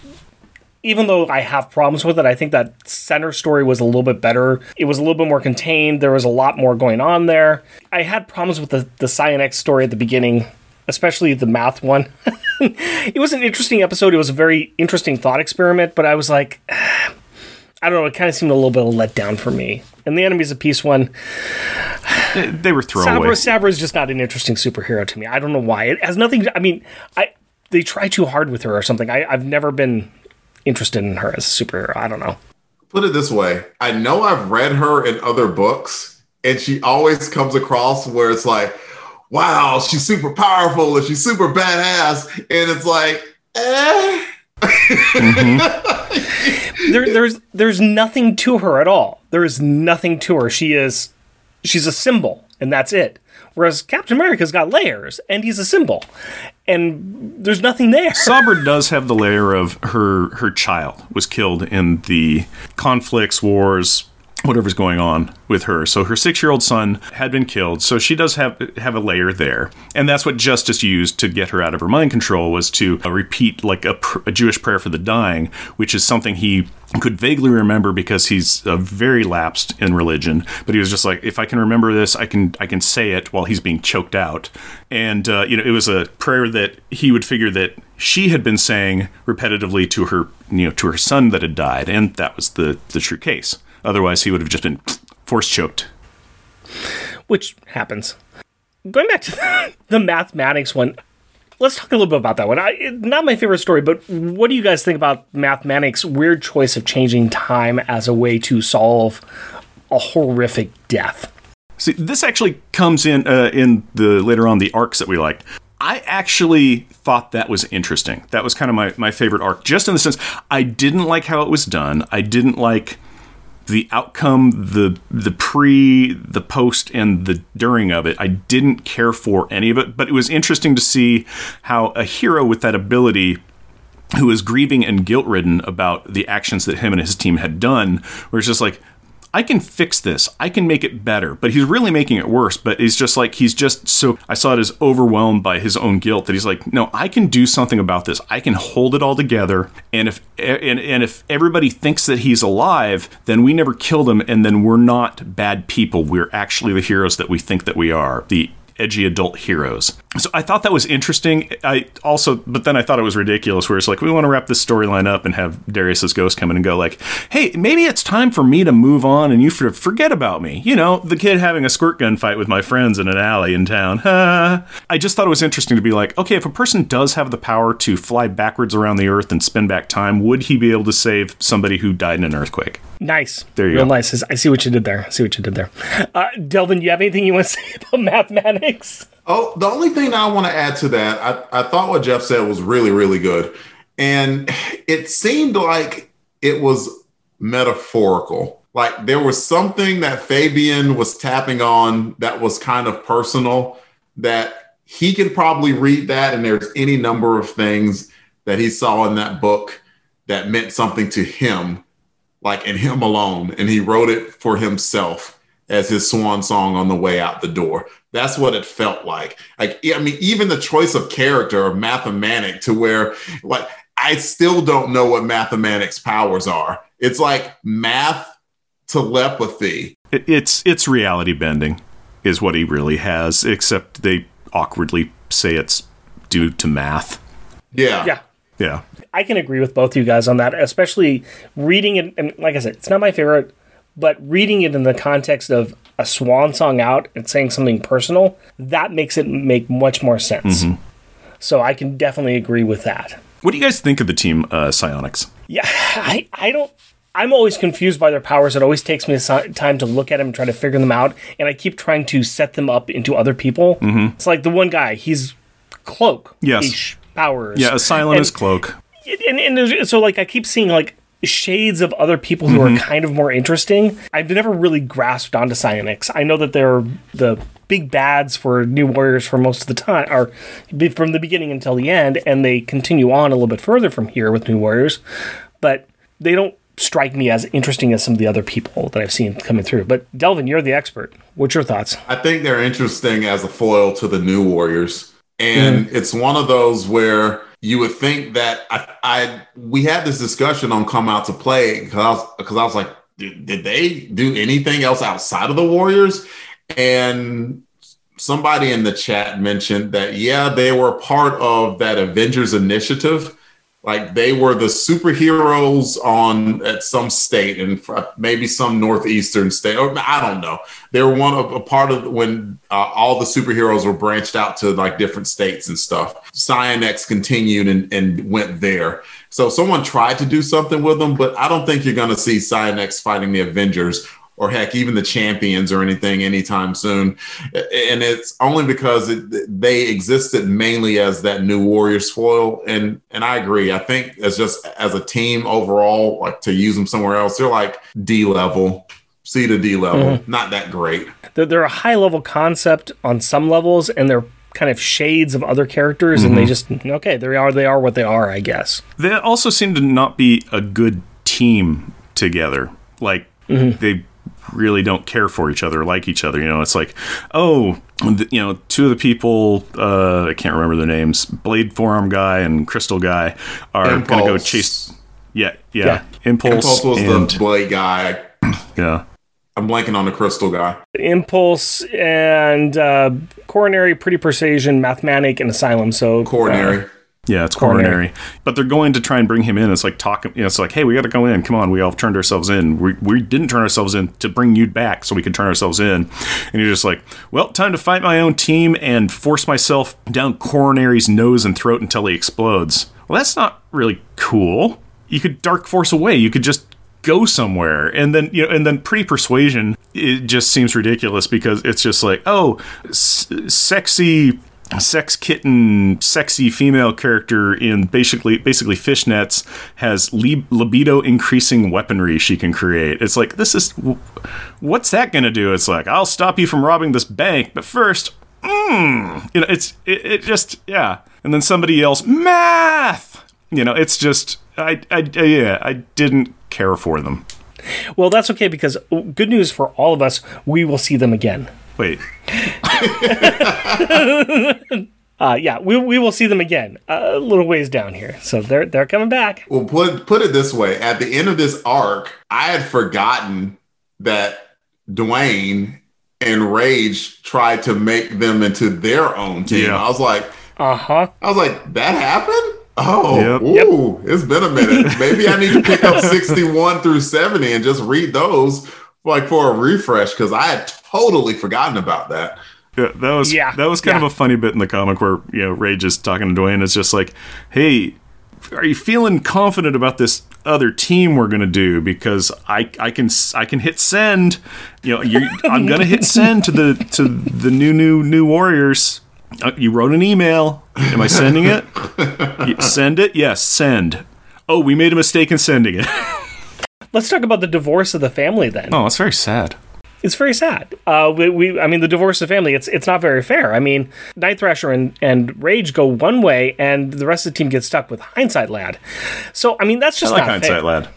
even though I have problems with it, I think that center story was a little bit better. It was a little bit more contained. There was a lot more going on there. I had problems with the, the Psionex story at the beginning, especially the math one. [laughs] it was an interesting episode. It was a very interesting thought experiment, but I was like, [sighs] I don't know. It kind of seemed a little bit of a letdown for me. And the enemies of peace one, They, they were Sabra, throwaway. Sabra is just not an interesting superhero to me. I don't know why. It has nothing. I mean, I they try too hard with her or something. I, I've never been interested in her as a superhero. I don't know. Put it this way I know I've read her in other books, and she always comes across where it's like, wow, she's super powerful and she's super badass. And it's like, eh. Mm-hmm. there, there's there's nothing to her at all. There is nothing to her. She is she's a symbol, and that's it. Whereas Captain America's got layers, and he's a symbol, and there's nothing there. Sabra does have the layer of her her child was killed in the conflicts, wars, whatever's going on with her. So her six year old son had been killed. So she does have have a layer there, and that's what Justice used to get her out of her mind control was to uh, repeat like a, pr- a Jewish prayer for the dying, which is something he could vaguely remember because he's uh, very lapsed in religion. But he was just like, if I can remember this, I can I can say it while he's being choked out. And uh, you know, it was a prayer that he would figure that she had been saying repetitively to her you know to her son that had died, and that was the the true case. Otherwise, he would have just been force choked. which happens. Going back to [laughs] the mathematics one, let's talk a little bit about that one. I, not my favorite story, but what do you guys think about mathematics' weird choice of changing time as a way to solve a horrific death? See, this actually comes in uh, in the later on the arcs that we liked. I actually thought that was interesting. That was kind of my, my favorite arc, just in the sense I didn't like how it was done. I didn't like the outcome, the the pre, the post, and the during of it. I didn't care for any of it, but it was interesting to see how a hero with that ability who is grieving and guilt ridden about the actions that him and his team had done, where it's just like, I can fix this. I can make it better. But he's really making it worse. But he's just like, he's just so, I saw it as overwhelmed by his own guilt that he's like, no, I can do something about this. I can hold it all together. And if, and, and if everybody thinks that he's alive, then we never killed him. And then we're not bad people. We're actually the heroes that we think that we are. The edgy adult heroes. So I thought that was interesting. I also, but then I thought it was ridiculous where it's like, we want to wrap this storyline up and have Darius's ghost come in and go like, hey, maybe it's time for me to move on and you for- forget about me. You know, the kid having a squirt gun fight with my friends in an alley in town. [laughs] I just thought it was interesting to be like, okay, if a person does have the power to fly backwards around the earth and spin back time, would he be able to save somebody who died in an earthquake? Nice. There you Real go. nice. I see what you did there. I see what you did there. Uh, Delvin, you have anything you want to [laughs] say about mathematics? Oh, the only thing I want to add to that, I, I thought what Jeff said was really, really good. And it seemed like it was metaphorical. Like there was something that Fabian was tapping on that was kind of personal that he could probably read that. And there's any number of things that he saw in that book that meant something to him, like in him alone. And he wrote it for himself as his swan song on the way out the door. That's what it felt like. Like, I mean, even the choice of character of mathematic to where, like, I still don't know what mathematics powers are. It's like math telepathy. It's it's reality bending, is what he really has. Except they awkwardly say it's due to math. Yeah. Yeah. Yeah, I can agree with both of you guys on that, especially reading it. And like I said, it's not my favorite, but reading it in the context of a swan song out and saying something personal, that makes it make much more sense. So I can definitely agree with that. What do you guys think of the team uh, Psionex? Yeah, [laughs] I, I don't. I'm always confused by their powers. It always takes me time to look at them and try to figure them out. And I keep trying to set them up into other people. Mm-hmm. It's like the one guy, he's cloak. Yes. powers. Yeah, Asylum And- is cloak. And, and so like I keep seeing like shades of other people who are mm-hmm. kind of more interesting. I've never really grasped onto Psionex. I know that they're the big bads for New Warriors for most of the time, or from the beginning until the end, and they continue on a little bit further from here with New Warriors, but they don't strike me as interesting as some of the other people that I've seen coming through. But Delvin, you're the expert. What's your thoughts? I think they're interesting as a foil to the new Warriors. And mm. it's one of those where you would think that I, I we had this discussion on come out to play because I because I was like, did, did they do anything else outside of the Warriors? And somebody in the chat mentioned that yeah, they were part of that Avengers initiative like they were the superheroes on at some state and maybe some northeastern state or i don't know. They were one of a part of when uh, all the superheroes were branched out to like different states and stuff. Psionex continued and, and went there. So someone tried to do something with them but i don't think you're going to see Psionex fighting the avengers or heck, even the champions or anything anytime soon. And it's only because it, they existed mainly as that new Warriors foil. And and I agree. I think as just as a team overall, like to use them somewhere else, they're like D level. C to D level, mm-hmm. not that great. They're, they're a high level concept on some levels, and they're kind of shades of other characters, mm-hmm. and they mm-hmm. just okay, they are they are what they are, I guess. They also seem to not be a good team together. Like mm-hmm. they really don't care for each other, like each other. You know, it's like, oh, you know, two of the people, uh, I can't remember their names, Blade Forearm guy and Crystal guy, are going to go chase. Yeah, yeah, yeah. Impulse. Impulse was and, the Blade guy. [clears throat] Yeah. I'm blanking on the crystal guy. Impulse and uh, coronary, pretty persuasion, mathematic, and asylum. So coronary. Uh, yeah, it's coronary. But they're going to try and bring him in. It's like talking. You know, it's like, hey, we got to go in. Come on, we all turned ourselves in. We, we didn't turn ourselves in to bring you back, so we could turn ourselves in. And you're just like, well, time to fight my own team and force myself down coronary's nose and throat until he explodes. Well, that's not really cool. You could dark force away. You could just go somewhere and then you know and then pretty persuasion it just seems ridiculous because it's just like oh s- sexy sex kitten sexy female character in basically basically fishnets has libido increasing weaponry she can create. It's like this is what's that gonna do? It's like i'll stop you from robbing this bank but first mm, you know it's it, it just yeah. And then somebody yells math! You know it's just I, I yeah i didn't care for them. Well that's okay because good news for all of us we will see them again Wait. [laughs] uh, yeah, we, we will see them again a little ways down here. So they're they're coming back. Well, put put it this way: at the end of this arc, I had forgotten that Dwayne and Rage tried to make them into their own team. Yeah. I was like, uh huh. I was like, that happened. Oh, yep. ooh, yep. it's been a minute. Maybe I need to pick up [laughs] 61 through 70 and just read those like for a refresh because I had totally forgotten about that. Yeah, that was yeah. that was kind yeah. of a funny bit in the comic where you know Rage is talking to Dwayne. It's just like, hey, are you feeling confident about this other team we're gonna do? Because I I can I can hit send. You know, [laughs] I'm gonna hit send to the to the new new new Warriors. Uh, you wrote an email. Am I sending it? [laughs] send it. Yes, send. Oh, we made a mistake in sending it. [laughs] Let's talk about the divorce of the family then. Oh, it's very sad it's very sad. Uh, we, we, I mean, the divorce of family, it's it's not very fair. I mean, Night Thrasher and, and Rage go one way, and the rest of the team gets stuck with Hindsight Lad. So, I mean, that's just I like not Hindsight fair. Lad.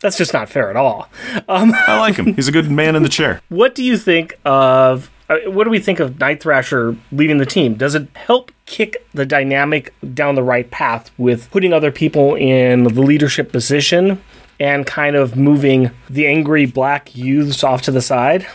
That's just not fair at all. Um, I like him. He's a good man in the chair. [laughs] What do you think of? Uh, what do we think of Night Thrasher leaving the team? Does it help kick the dynamic down the right path with putting other people in the leadership position? And kind of moving the angry black youths off to the side?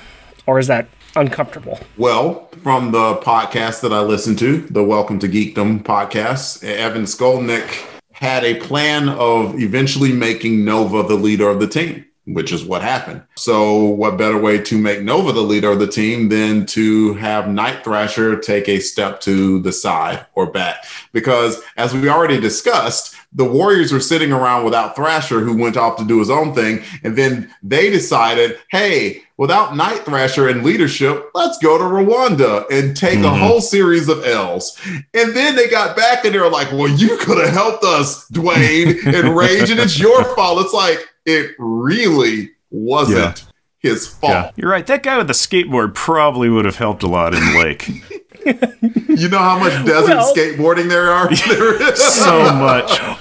Or is that uncomfortable? Well, from the podcast that I listened to, the Welcome to Geekdom podcast, Evan Skolnick had a plan of eventually making Nova the leader of the team which is what happened. So, what better way to make Nova the leader of the team than to have Night Thrasher take a step to the side or back? Because, as we already discussed, the Warriors were sitting around without Thrasher, who went off to do his own thing. And then they decided, hey, without Night Thrasher and leadership, let's go to Rwanda and take mm-hmm. a whole series of L's. And then they got back and they were like, well, you could have helped us, Dwayne, and [laughs] Rage, and it's your fault. It's like, it really wasn't. Yeah. His fault. Yeah. You're right. That guy with the skateboard probably would have helped a lot in Lake. [laughs] you know how much desert well, skateboarding there are? [laughs] There is so [laughs] much. Well,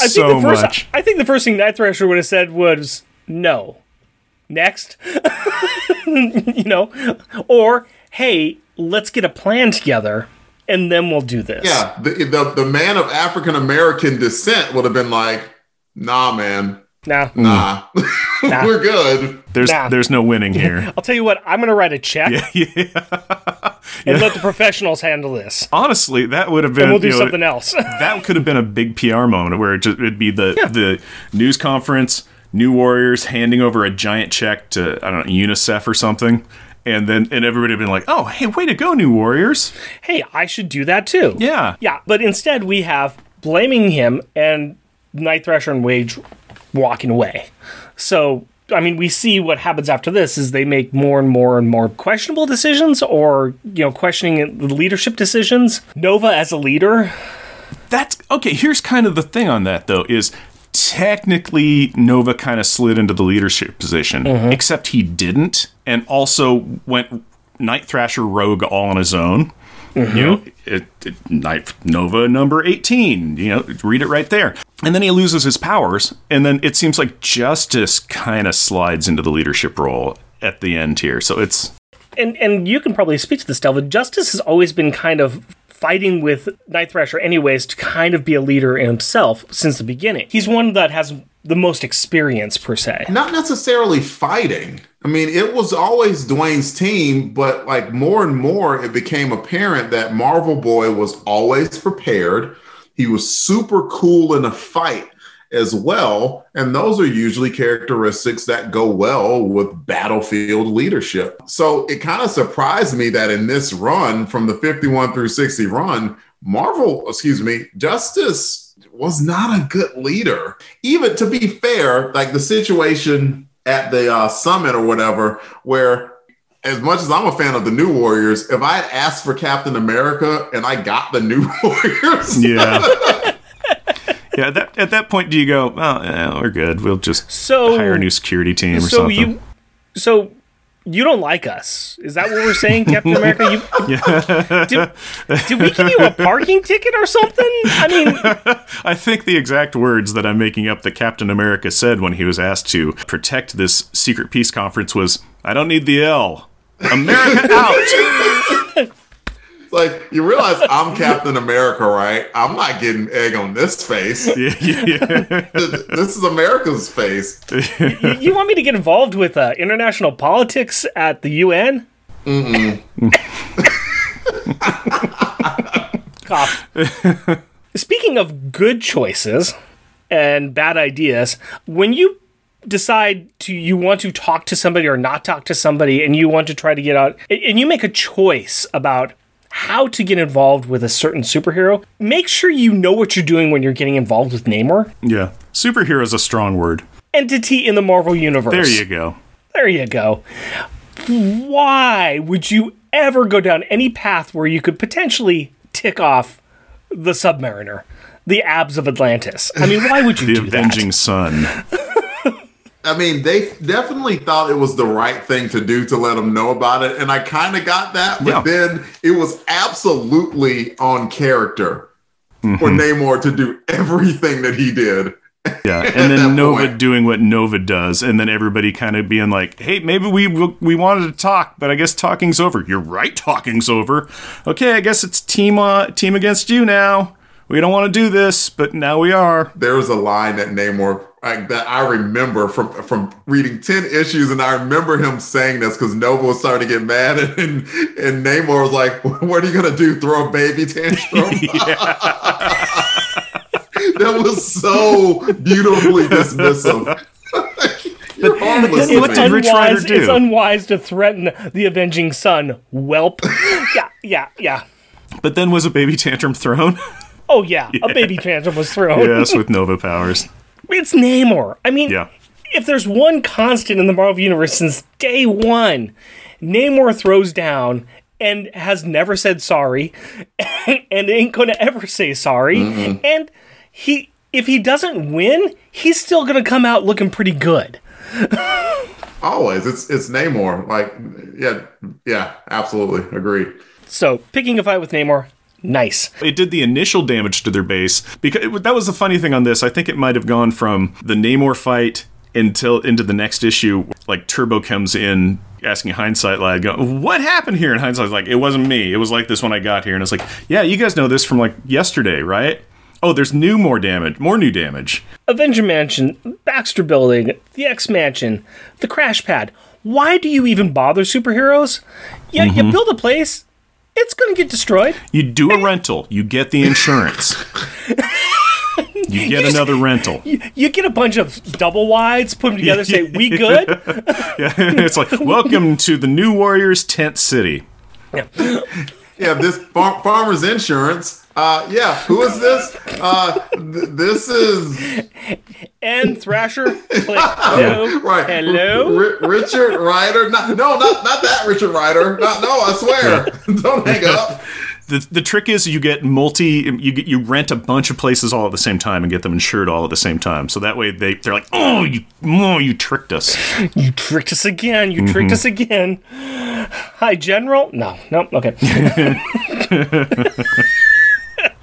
I so think the first much. I think the first thing Night Thrasher would have said was no. Next. [laughs] you know, or hey, let's get a plan together and then we'll do this. Yeah, the the, the man of African American descent would have been like, "Nah, man. Nah. Nah. nah. Mm. We're good. There's nah. there's no winning here. I'll tell you what, I'm gonna write a check. Yeah, yeah. And let the professionals handle this. Honestly, that would have been. And we'll do know, something else. [laughs] that could have been a big PR moment where it just, it'd be the the news conference, New Warriors handing over a giant check to I don't know UNICEF or something, and then and everybody had been like, "Oh, hey, way to go, New Warriors!" hey, I should do that too. Yeah, Yeah, but instead we have blaming him and Night Thrasher and Wage walking away. So, I mean, we see what happens after this is they make more and more and more questionable decisions or, you know, questioning the leadership decisions. Nova as a leader, That's okay. Here's kind of the thing on that though is technically Nova kind of slid into the leadership position, mm-hmm. except he didn't, and also went Night Thrasher rogue all on his own. Mm-hmm. You know, it, it, Night Nova number eighteen. You know, read it right there. And then he loses his powers, and then it seems like Justice kind of slides into the leadership role at the end here. So it's and and you can probably speak to this, Delvin. Justice has always been kind of fighting with Night Thrasher anyways to kind of be a leader himself since the beginning. He's one that has the most experience per se. Not necessarily fighting. I mean, it was always Dwayne's team, but like more and more, it became apparent that Marvel Boy was always prepared. He was super cool in a fight as well. And those are usually characteristics that go well with battlefield leadership. So it kind of surprised me that in this run, from the 51 through 60 run, Marvel, excuse me, Justice was not a good leader. Even to be fair, like the situation at the uh, summit or whatever, where as much as I'm a fan of the New Warriors, if I had asked for Captain America and I got the New [laughs] Warriors, yeah. [laughs] Yeah, that, at that point, do you go, oh, yeah, we're good. We'll just So hire a new security team or so something. you so you don't like us. Is that what we're saying, Captain America? You, [laughs] did, did we give you a parking ticket or something? I mean, [laughs] I think the exact words that I'm making up that Captain America said when he was asked to protect this secret peace conference was, I don't need the L. America out. [laughs] like you realize [laughs] I'm Captain America, right? I'm not getting egg on this face. [laughs] yeah, yeah. this is America's face. [laughs] you, you want me to get involved with uh, international politics at the UN? Cough. Speaking of good choices and bad ideas, when you decide to you want to talk to somebody or not talk to somebody and you want to try to get out and you make a choice about how to get involved with a certain superhero, make sure you know what you're doing when you're getting involved with Namor. yeah. Superhero is a strong word. Entity in the Marvel universe. There you go. There you go. Why would you ever go down any path where you could potentially tick off the Submariner, the abs of Atlantis? I mean, why would you [laughs] The do Avenging Son. [laughs] I mean, they definitely thought it was the right thing to do to let them know about it. And I kind of got that. But Yeah. then it was absolutely on character for Mm-hmm. Namor to do everything that he did. Yeah, [laughs] and then Nova point. doing what Nova does, and then everybody kind of being like, "Hey, maybe we we wanted to talk, but I guess talking's over." You're right, talking's over. Okay, I guess it's team uh, team against you now. We don't want to do this, but now we are. There was a line that Namor like, that I remember from from reading 10 issues, and I remember him saying this because Nova was starting to get mad, and, [laughs] and, and Namor was like, What are you gonna do? Throw a baby tantrum? [laughs] [laughs] that was so beautifully dismissive. You're harmless then what did Rich Rider unwise, do? it's unwise to threaten the Avenging son. whelp. yeah, yeah, yeah. But then was a baby tantrum thrown? Oh, yeah, a baby tantrum was thrown. yes, with Nova powers. It's Namor. I mean, Yeah. if there's one constant in the Marvel Universe since day one, Namor throws down and has never said sorry [laughs] and ain't gonna ever say sorry. Mm-hmm. And he if he doesn't win, he's still gonna come out looking pretty good. [laughs] Always, it's it's Namor. Like, yeah, yeah, absolutely, agree. So picking a fight with Namor, nice. It did the initial damage to their base because it, that was the funny thing on this. I think it might have gone from the Namor fight until into the next issue. Like Turbo comes in asking Hindsight Lad, go, "What happened here?" And Hindsight's like, "It wasn't me. It was like this when I got here." And it's like, "Yeah, you guys know this from like yesterday, right?" Oh, there's new more damage, more new damage. Avenger Mansion, Baxter Building, the X Mansion, the Crash Pad. Why do you even bother superheroes? Yeah, you mm-hmm. build a place it's going to get destroyed. You do a rental, you get the insurance. You [laughs] get another rental. You, you get a bunch of double wides, put them together, say, we [laughs] good? [laughs] Yeah, it's like, welcome to the New Warriors tent city. Yeah, this far- farmer's insurance. Uh, yeah, who is this? Uh, th- this is And Thrasher, click. [laughs] Hello. right. Hello. R- Richard Rider. Not, no, not not that Richard Rider. Not, no, I swear. [laughs] Don't hang up. The, the trick is you get multi you get you rent a bunch of places all at the same time and get them insured all at the same time. So that way they they're like, "Oh, you oh, you tricked us." You tricked us again. You tricked us again. Hi, General. No, no, okay. [laughs]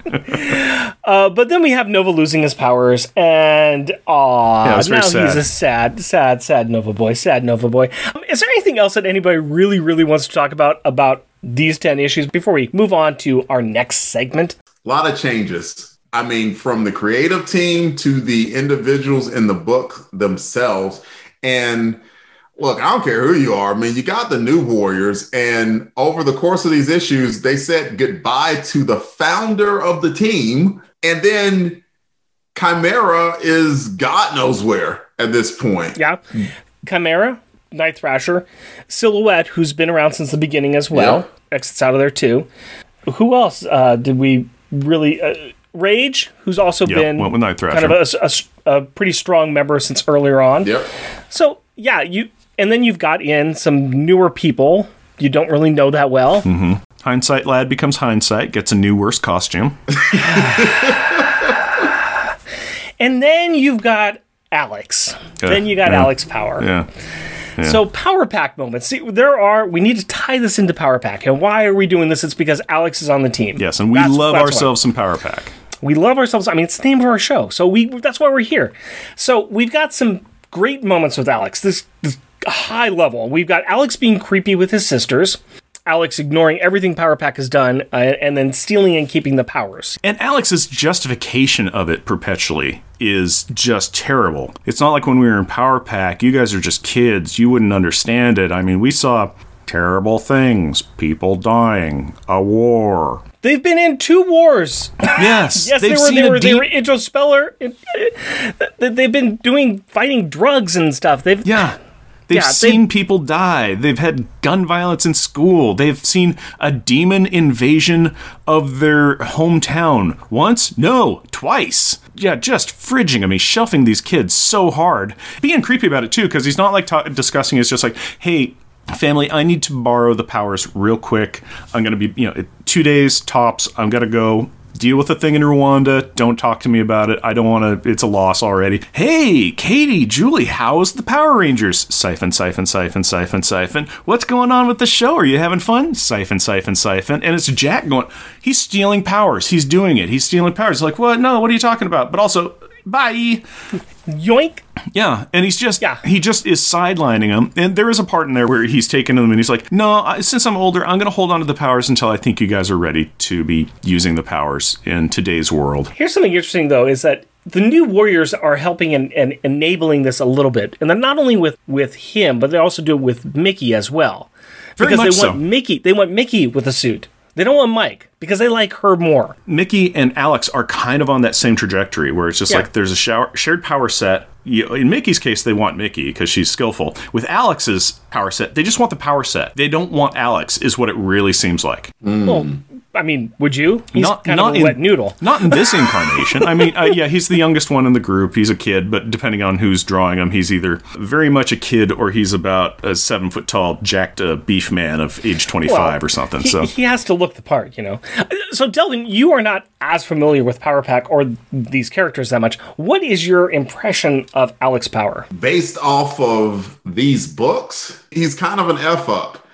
[laughs] uh, but then we have Nova losing his powers, and aw, Yeah, it was very now he's a sad, sad, sad Nova boy. Sad Nova boy. Um, is there anything else that anybody really, really wants to talk about about these ten issues before we move on to our next segment? A lot of changes. I mean, from the creative team to the individuals in the book themselves. And look, I don't care who you are. I mean, you got the new Warriors, and over the course of these issues, they said goodbye to the founder of the team. And then Chimera is God knows where at this point. Yeah, Chimera, Night Thrasher, Silhouette, who's been around since the beginning as well, Yeah. exits out of there too. Who else uh, did we really? Uh, Rage, who's also Yep, been went with Night kind of a, a- a pretty strong member since earlier on. Yep. So yeah, you and then you've got in some newer people you don't really know that well. Mm-hmm. Hindsight lad becomes hindsight, gets a new worse costume. [laughs] And then you've got Alex. then you got yeah. Alex Power. Yeah. So power pack moments. See, there are. We need to tie this into power pack. And why are we doing this? It's because Alex is on the team. Yes, and we That's- love that's why. ourselves some power pack. We love ourselves. I mean, it's the name of our show, so we that's why we're here. So we've got some great moments with Alex. This, this high level. We've got Alex being creepy with his sisters. Alex ignoring everything Power Pack has done, uh, and then stealing and keeping the powers. And Alex's justification of it perpetually is just terrible. It's not like when we were in Power Pack, you guys are just kids, you wouldn't understand it. I mean, we saw terrible things, people dying, a war. They've been in two wars. [coughs] Yes, Yes, they were. They were. They were introspeller. They've been doing fighting drugs and stuff. They've Yeah. They've Yeah, they- seen people die. They've had gun violence in school. They've seen a demon invasion of their hometown. Once? No, twice. Yeah, just fridging. I mean, shelving these kids so hard. Being creepy about it, too, because he's not like ta- discussing it's just like, hey, family, I need to borrow the powers real quick. I'm going to be, you know, two days tops. I'm to go deal with the thing in Rwanda. Don't talk to me about it. I don't want to. It's a loss already. Hey, Katie, Julie, how's the Power Rangers? Siphon, siphon, siphon, siphon, siphon. What's going on with the show? Are you having fun? Siphon, siphon, siphon. And it's Jack going, he's stealing powers. He's doing it. He's stealing powers. Like, what? No, what are you talking about? But also, bye. yoink. Yeah, and he's just Yeah. he just is sidelining him. And there is a part in there where he's taking them and he's like, "No, I, since I'm older, I'm going to hold on to the powers until I think you guys are ready to be using the powers in today's world." Here's something interesting though: is that the new warriors are helping and, and enabling this a little bit, and then not only with with him, but they also do it with Mickey as well. Very because much they want so. Mickey. They want Mickey with a suit. They don't want Mike because they like her more. Mickey and Alex are kind of on that same trajectory where it's just Yeah. like there's a shower, shared power set. You, in Mickey's case, they want Mickey because she's skillful. With Alex's power set, they just want the power set. They don't want Alex, is what it really seems like. Well, I mean, would you? He's Not- kind not of a in- wet noodle. Not in this [laughs] incarnation. I mean, uh, yeah, he's the youngest one in the group. He's a kid, but depending on who's drawing him, he's either very much a kid or he's about a seven foot tall, jacked uh, beef man of age 25 Well, or something. He, so he has to look the part, you know. So, Delvin, you are not as familiar with Power Pack or these characters that much. What is your impression of Alex Power? based off of these books, he's kind of an f up.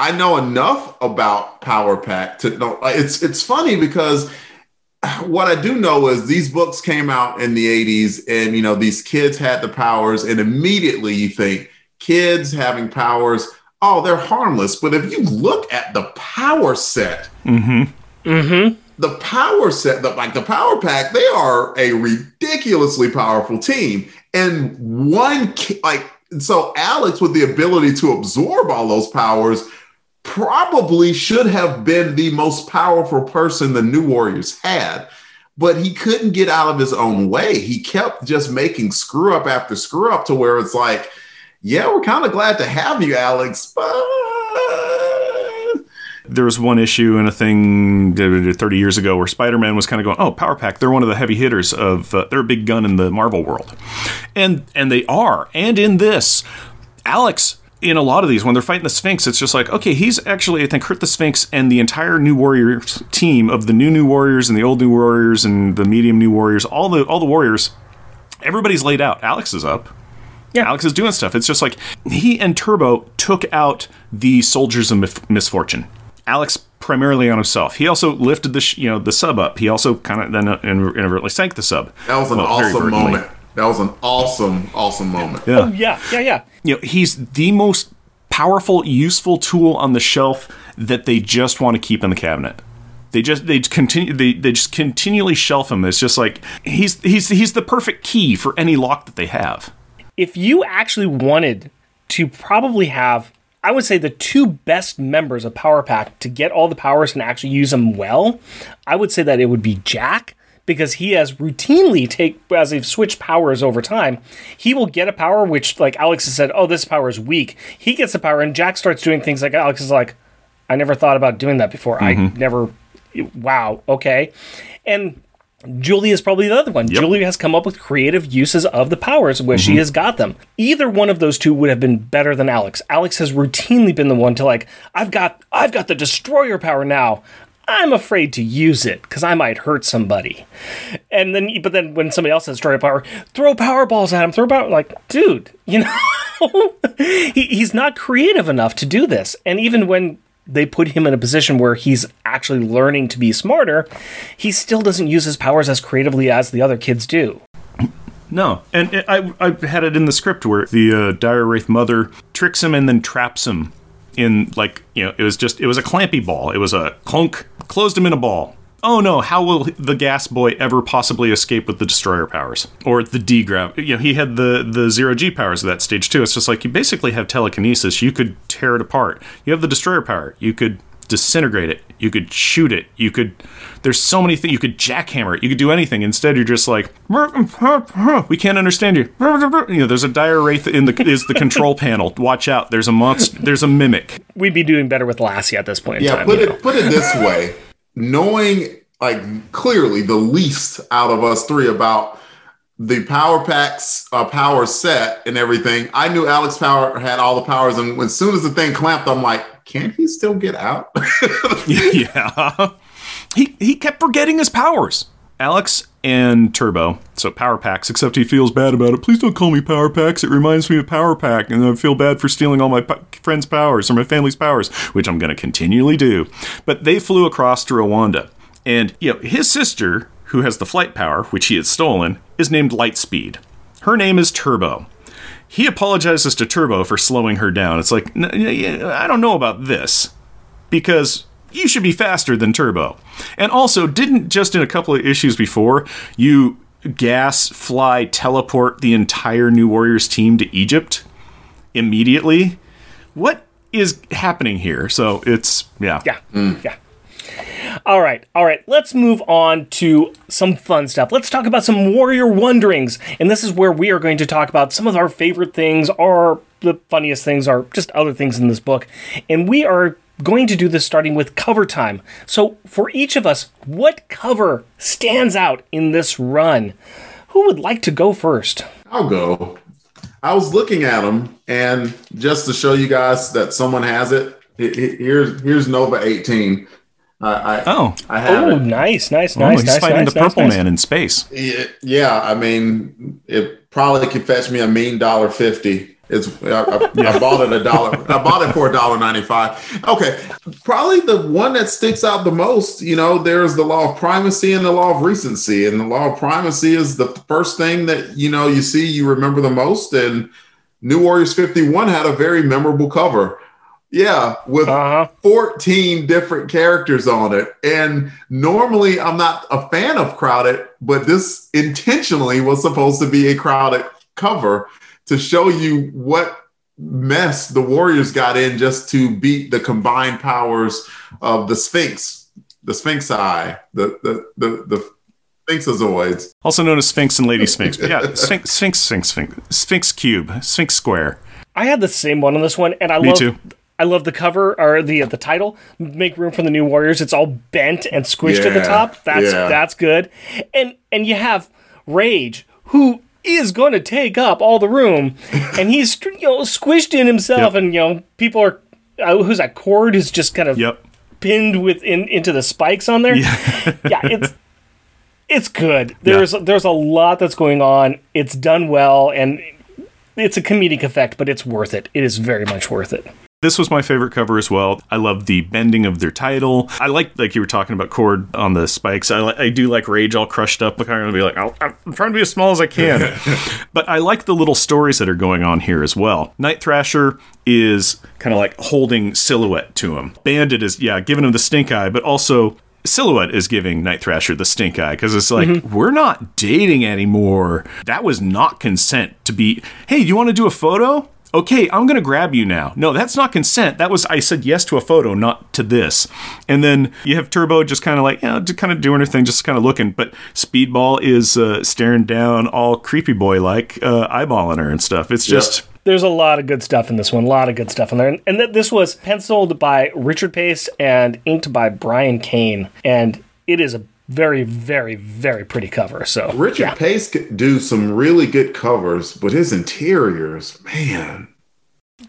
I know enough about Power Pack to know. It's it's funny because what I do know is these books came out in the '80s, and you know these kids had the powers, and immediately you think kids having powers, oh, they're harmless. But if you look at the power set, mm-hmm. Mm-hmm. the power set, the, like the power pack, they are a ridiculously powerful team. And one, ki- like, so Alex with the ability to absorb all those powers probably should have been the most powerful person the New Warriors had, but he couldn't get out of his own way. He kept just making screw up after screw up to where it's like, yeah, we're kind of glad to have you, Alex, but there was one issue and a thing 30 years ago where Spider-Man was kind of going, "Oh, Power Pack, they're one of the heavy hitters of uh, they're a big gun in the Marvel world." And and they are. And in this, Alex in a lot of these when they're fighting the Sphinx, it's just like, okay, he's actually I think hurt the Sphinx and the entire New Warriors team of the new New Warriors and the old New Warriors and the medium New Warriors, all the all the Warriors, everybody's laid out. Alex is up. Yeah. Alex is doing stuff. It's just like he and Turbo took out the soldiers of misfortune. Alex primarily on himself. He also lifted the sh- you know the sub up. He also kind of then uh, inadvertently sank the sub. That was an well, awesome moment. That was an awesome, awesome moment. Yeah. Oh, yeah, yeah, yeah. You know, he's the most powerful, useful tool on the shelf that they just want to keep in the cabinet. They just they continue they, they just continually shelf him. It's just like he's he's he's the perfect key for any lock that they have. If you actually wanted to probably have I would say the two best members of Power Pack to get all the powers and actually use them well, I would say that it would be Jack because he has routinely take as they've switched powers over time, he will get a power which like Alex has said, "Oh, this power is weak." He gets the power and Jack starts doing things like Alex is like, "I never thought about doing that before. Mm-hmm. I never wow, okay." And Julie is probably the other one. Yep. Julie has come up with creative uses of the powers where mm-hmm. she has got them. Either one of those two would have been better than Alex. Alex has routinely been the one to like, I've got I've got the destroyer power now. I'm afraid to use it because I might hurt somebody. And then, but then when somebody else has destroyer power, throw power balls at him. Throw power like, dude, you know, [laughs] he, he's not creative enough to do this. And even when they put him in a position where he's actually learning to be smarter, he still doesn't use his powers as creatively as the other kids do. No, and I, I had it in the script where the uh, dire wraith mother tricks him and then traps him in like you know it was just it was a clampy ball. It was a clunk, closed him in a ball oh no, how will the gas boy ever possibly escape with the destroyer powers or the D grav? You know, he had the the zero G powers of that stage too. It's just like you basically have telekinesis. You could tear it apart. You have the destroyer power. You could disintegrate it. You could shoot it. You could. There's so many things. You could jackhammer it. You could do anything. Instead, you're just like, we can't understand you. You know, there's a dire wraith in the is the control panel. Watch out. There's a monster. There's a mimic. We'd be doing better with Lassie at this point. yeah, time, put it know? put it this way knowing like clearly the least out of us three about the power packs uh, power set and everything i knew alex power had all the powers and as soon as the thing clamped i'm like can he still get out? [laughs] Yeah. He he kept forgetting his powers. Alex and turbo. So Powerpax except he feels bad about it. Please don't call me Powerpax. It reminds me of power pack and i feel bad for stealing all my friends powers or my family's powers which i'm going to continually do. But they flew across to rwanda and you know, his sister, who has the flight power, which he had stolen, is named Lightspeed. Her name is Turbo. He apologizes to Turbo for slowing her down. It's like, I don't know about this. Because you should be faster than Turbo. And also, didn't just in a couple of issues before, you gas, fly, teleport the entire New Warriors team to Egypt immediately? What is happening here? So it's, yeah. Yeah. Mm. Yeah. All right, all right. Let's move on to some fun stuff. Let's talk about some warrior wonderings, and this is where we are going to talk about some of our favorite things, or the funniest things, or just other things in this book. And we are going to do this starting with cover time. So, for each of us, what cover stands out in this run? Who would like to go first? I'll go. I was looking at them, and just to show you guys that someone has it, here's here's Nova 18. I, oh, I have. Oh, nice, nice, oh, nice. He's nice, fighting nice, the Purple nice, Man in space. Yeah, I mean, it probably could fetch me a mean dollar fifty. It's I, I, [laughs] yeah. I bought it a dollar. I bought it for a dollar ninety five. Okay, probably the one that sticks out the most. You know, there's the law of primacy and the law of recency, and the law of primacy is the first thing that you know you see you remember the most. And New Warriors fifty one had a very memorable cover. Yeah, with uh-huh. 14 different characters on it. And normally I'm not a fan of crowded, but this intentionally was supposed to be a crowded cover to show you what mess the Warriors got in just to beat the combined powers of the Sphinx, the Sphinx Eye, the the the, the Sphinxozoids. Also known as Sphinx and Lady Sphinx. But yeah, Sphinx, Sphinx, Sphinx, Sphinx, Sphinx Cube, Sphinx Square. I had the same one on this one, and I love. I love the cover or the the title. Make room for the new warriors. It's all bent and squished at the top. That's yeah. that's good. And and you have Rage, who is going to take up all the room, [laughs] and he's you know squished in himself, Yep. and you know people are. Uh, who's that? Chord is just kind of Yep. pinned with in, into the spikes on there. Yeah, [laughs] it's it's good. There's there's a lot that's going on. It's done well, and it's a comedic effect, but it's worth it. It is very much worth it. This was my favorite cover as well. I love the bending of their title. I like, like you were talking about Chord on the spikes. I, li- I do like Rage all crushed up. Like I'm gonna be like, "I'll- I'm trying to be as small as I can. [laughs] but I like the little stories that are going on here as well. Night Thrasher is kind of like holding Silhouette to him. Bandit is, yeah, giving him the stink eye, but also Silhouette is giving Night Thrasher the stink eye because it's like, mm-hmm. we're not dating anymore. That was not consent to be, hey, you want to do a photo? Okay, I'm going to grab you now. No, that's not consent. That was, I said yes to a photo, not to this. And then you have Turbo just kind of like, you know, just kind of doing her thing, just kind of looking. But Speedball is uh, staring down all creepy boy like, uh, eyeballing her and stuff. It's just. There's a lot of good stuff in this one. A lot of good stuff in there. And, and th- this was penciled by Richard Pace and inked by Brian Kane. And it is a very, very, very pretty cover. So Richard yeah. Pace could do some really good covers, but his interiors, man.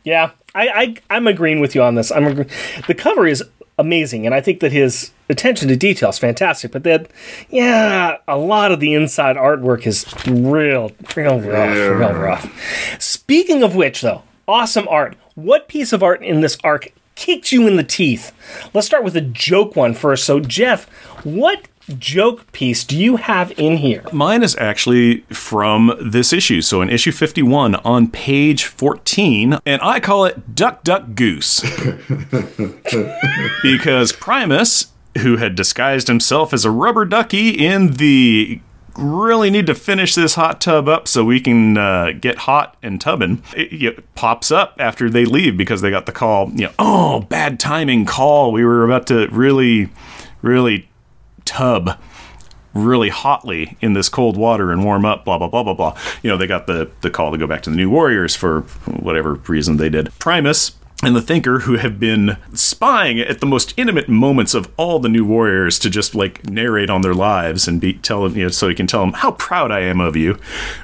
Yeah, I, I I'm agreeing with you on this. I'm agree- the cover is amazing, and I think that his attention to detail is fantastic. But that, yeah, a lot of the inside artwork is real, real rough, Yeah. real rough. Speaking of which, though, awesome art. What piece of art in this arc kicked you in the teeth? Let's start with a joke one first. So, Jeff, what joke piece do you have in here? Mine is actually from this issue. So in issue 51 on page 14, and I call it Duck Duck Goose. [laughs] because Primus, who had disguised himself as a rubber ducky in the really need to finish this hot tub up so we can uh, get hot and tubbing. It, it pops up after they leave because they got the call, you know, oh, bad timing call. We were about to really, really tub really hotly in this cold water and warm up, blah, blah, blah, blah, blah. You know, they got the, the call to go back to the New Warriors for whatever reason they did. Primus and the Thinker, who have been spying at the most intimate moments of all the New Warriors to just like narrate on their lives and be tell you know, so he can tell them how proud I am of you,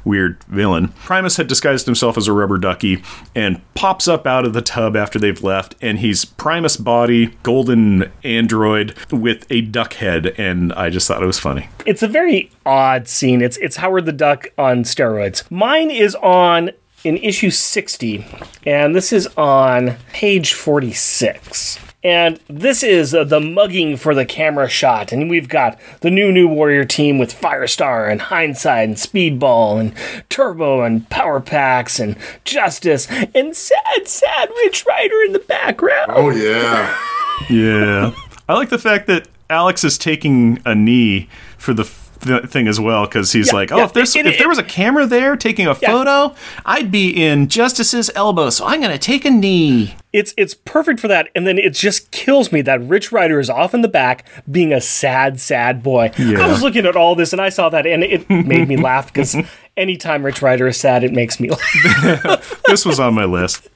weird villain. Primus had disguised himself as a rubber ducky and pops up out of the tub after they've left, and he's Primus body, golden android with a duck head, and I just thought it was funny. It's a very odd scene. It's it's Howard the Duck on steroids. Mine is on in issue 60, and this is on page 46. And this is uh, the mugging for the camera shot. And we've got the new New Warrior team with Firestar and Hindsight and Speedball and Turbo and Powerpax and Justice and sad, sad Rich Rider in the background. Oh yeah. [laughs] Yeah. I like the fact that Alex is taking a knee for the f- th- thing as well because he's Yeah, like, oh, yeah, if there's it- if it- there was a camera there taking a photo, I'd be in Justice's elbow, so I'm gonna take a knee. It's it's perfect for that, and then it just kills me that Rich Rider is off in the back being a sad, sad boy. Yeah. I was looking at all this and I saw that, and it made me laugh because [laughs] anytime Rich Rider is sad, it makes me laugh. [laughs] This was on my list.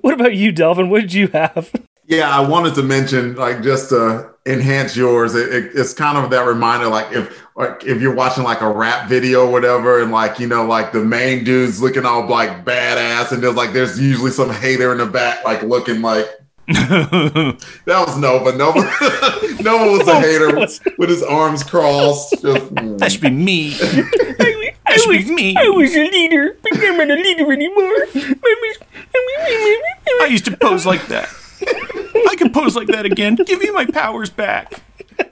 what about you, Delvin? What did you have? Yeah, I wanted to mention like just to enhance yours. It, it, it's kind of that reminder, like if like if you're watching like a rap video or whatever, and like you know, like the main dude's looking all like badass, and there's like there's usually some hater in the back, like looking like [laughs] that was Nova. Nova [laughs] Nova was a hater with his arms crossed. Just, mm. That should be me. [laughs] I, was, me. I was a leader, but I'm not a leader anymore. I used to pose like that. [laughs] I can pose like that again. Give me my powers back.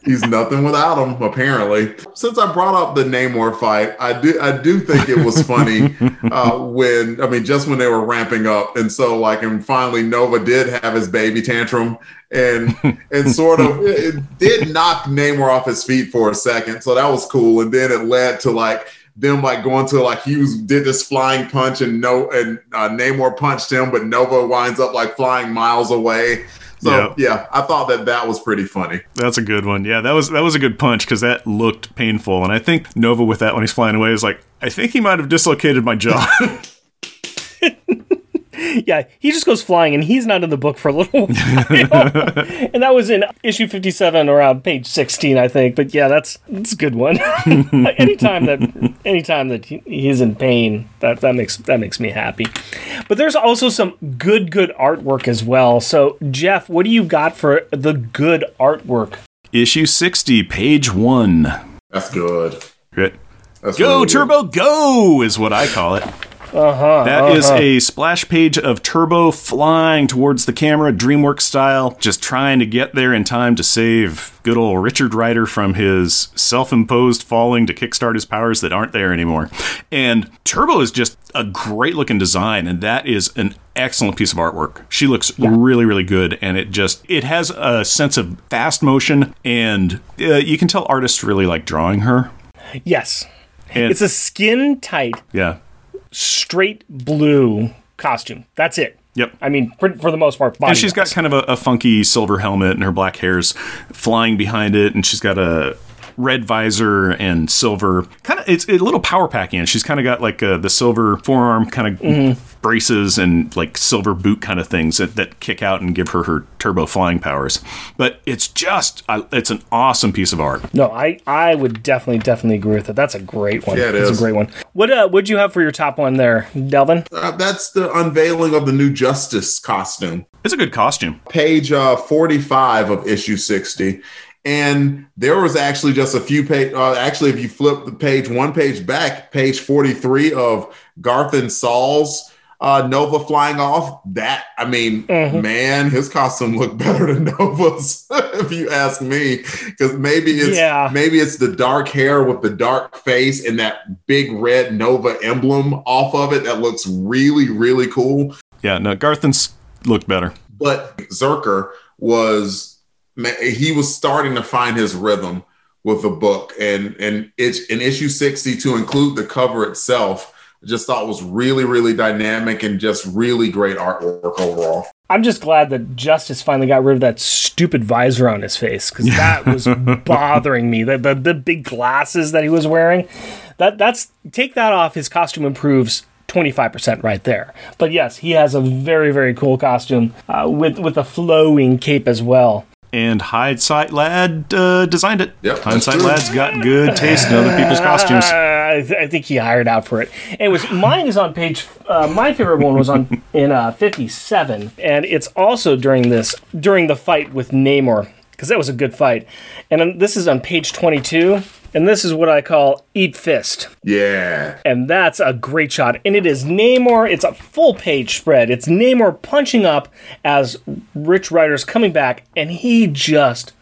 He's nothing without him, apparently. Since I brought up the Namor fight, I do I do think it was funny [laughs] uh, when I mean just when they were ramping up, and so like and finally Nova did have his baby tantrum, and and sort of it, it did knock Namor off his feet for a second, so that was cool, and then it led to like them like going to like Hughes did this flying punch and no and uh, Namor punched him, but Nova winds up like flying miles away. So Yeah. yeah, I thought that that was pretty funny. That's a good one. Yeah, that was that was a good punch because that looked painful, and I think Nova with that when he's flying away is like, I think he might have dislocated my jaw. [laughs] [laughs] [laughs] Yeah, he just goes flying, and he's not in the book for a little [laughs] while. and that was in issue fifty-seven, around uh, page sixteen, I think. But yeah, that's that's a good one. [laughs] anytime that anytime that he's in pain, that that makes that makes me happy. But there's also some good good artwork as well. So Jeff, what do you got for the good artwork? Issue sixty, page one. That's good. Right. That's Go really good. Turbo, go is what I call it. Uh huh. That is a splash page of Turbo flying towards the camera, DreamWorks style, just trying to get there in time to save good old Richard Rider from his self imposed falling to kickstart his powers that aren't there anymore. And Turbo is just a great looking design, and that is an excellent piece of artwork. She looks really, really good, and it just it has a sense of fast motion, and uh, you can tell artists really like drawing her. yes. And It's a skin tight, yeah, straight blue costume. That's it. yep. I mean, for, for the most part, And she's got kind of a, a funky silver helmet, and her black hair's flying behind it, and she's got a red visor and silver kind of it's a little power packing and she's kind of got like uh, the silver forearm kind of Mm-hmm. braces and like silver boot kind of things that, that kick out and give her her turbo flying powers but it's just I it's an awesome piece of art No, I, I would definitely definitely agree with that. That's a great one. Yeah, it It's is. a great one. What uh what'd you have for your top one there, Delvin? Uh, that's the unveiling of the new Justice costume. it's a good costume page uh, 45 of issue 60 and there was actually just a few page uh, actually if you flip the page one page back page 43 of Garthan Saal's uh, nova flying off that i mean man his costume looked [laughs] better than nova's if you ask me. Because maybe it's Yeah. maybe it's the dark hair with the dark face and that big red nova emblem off of it that looks really really cool. Yeah no Garthan's looked better. But Zircher was ma- he was starting to find his rhythm with the book and and it's in issue 60 to include the cover itself I just thought was really really dynamic and just really great artwork overall I'm just glad that Justice finally got rid of that stupid visor on his face because [laughs] that was bothering me. The, the the big glasses that he was wearing, that that's take that off. His costume improves. 25% right there. But yes, he has a very, very cool costume uh, with, with a flowing cape as well. And hindsight lad uh, designed it Yep, that's hindsight lad's got good taste in other people's costumes Uh, [laughs] I, th- I think he hired out for it. It was mine is on page. Uh, my favorite one was on [laughs] in uh, fifty seven, and it's also during this during the fight with Namor because that was a good fight. And then this is on page twenty two, and this is what I call eat fist, yeah and that's a great shot. And it is Namor. It's a full page spread. It's Namor punching up as Rich Rider's coming back, and he just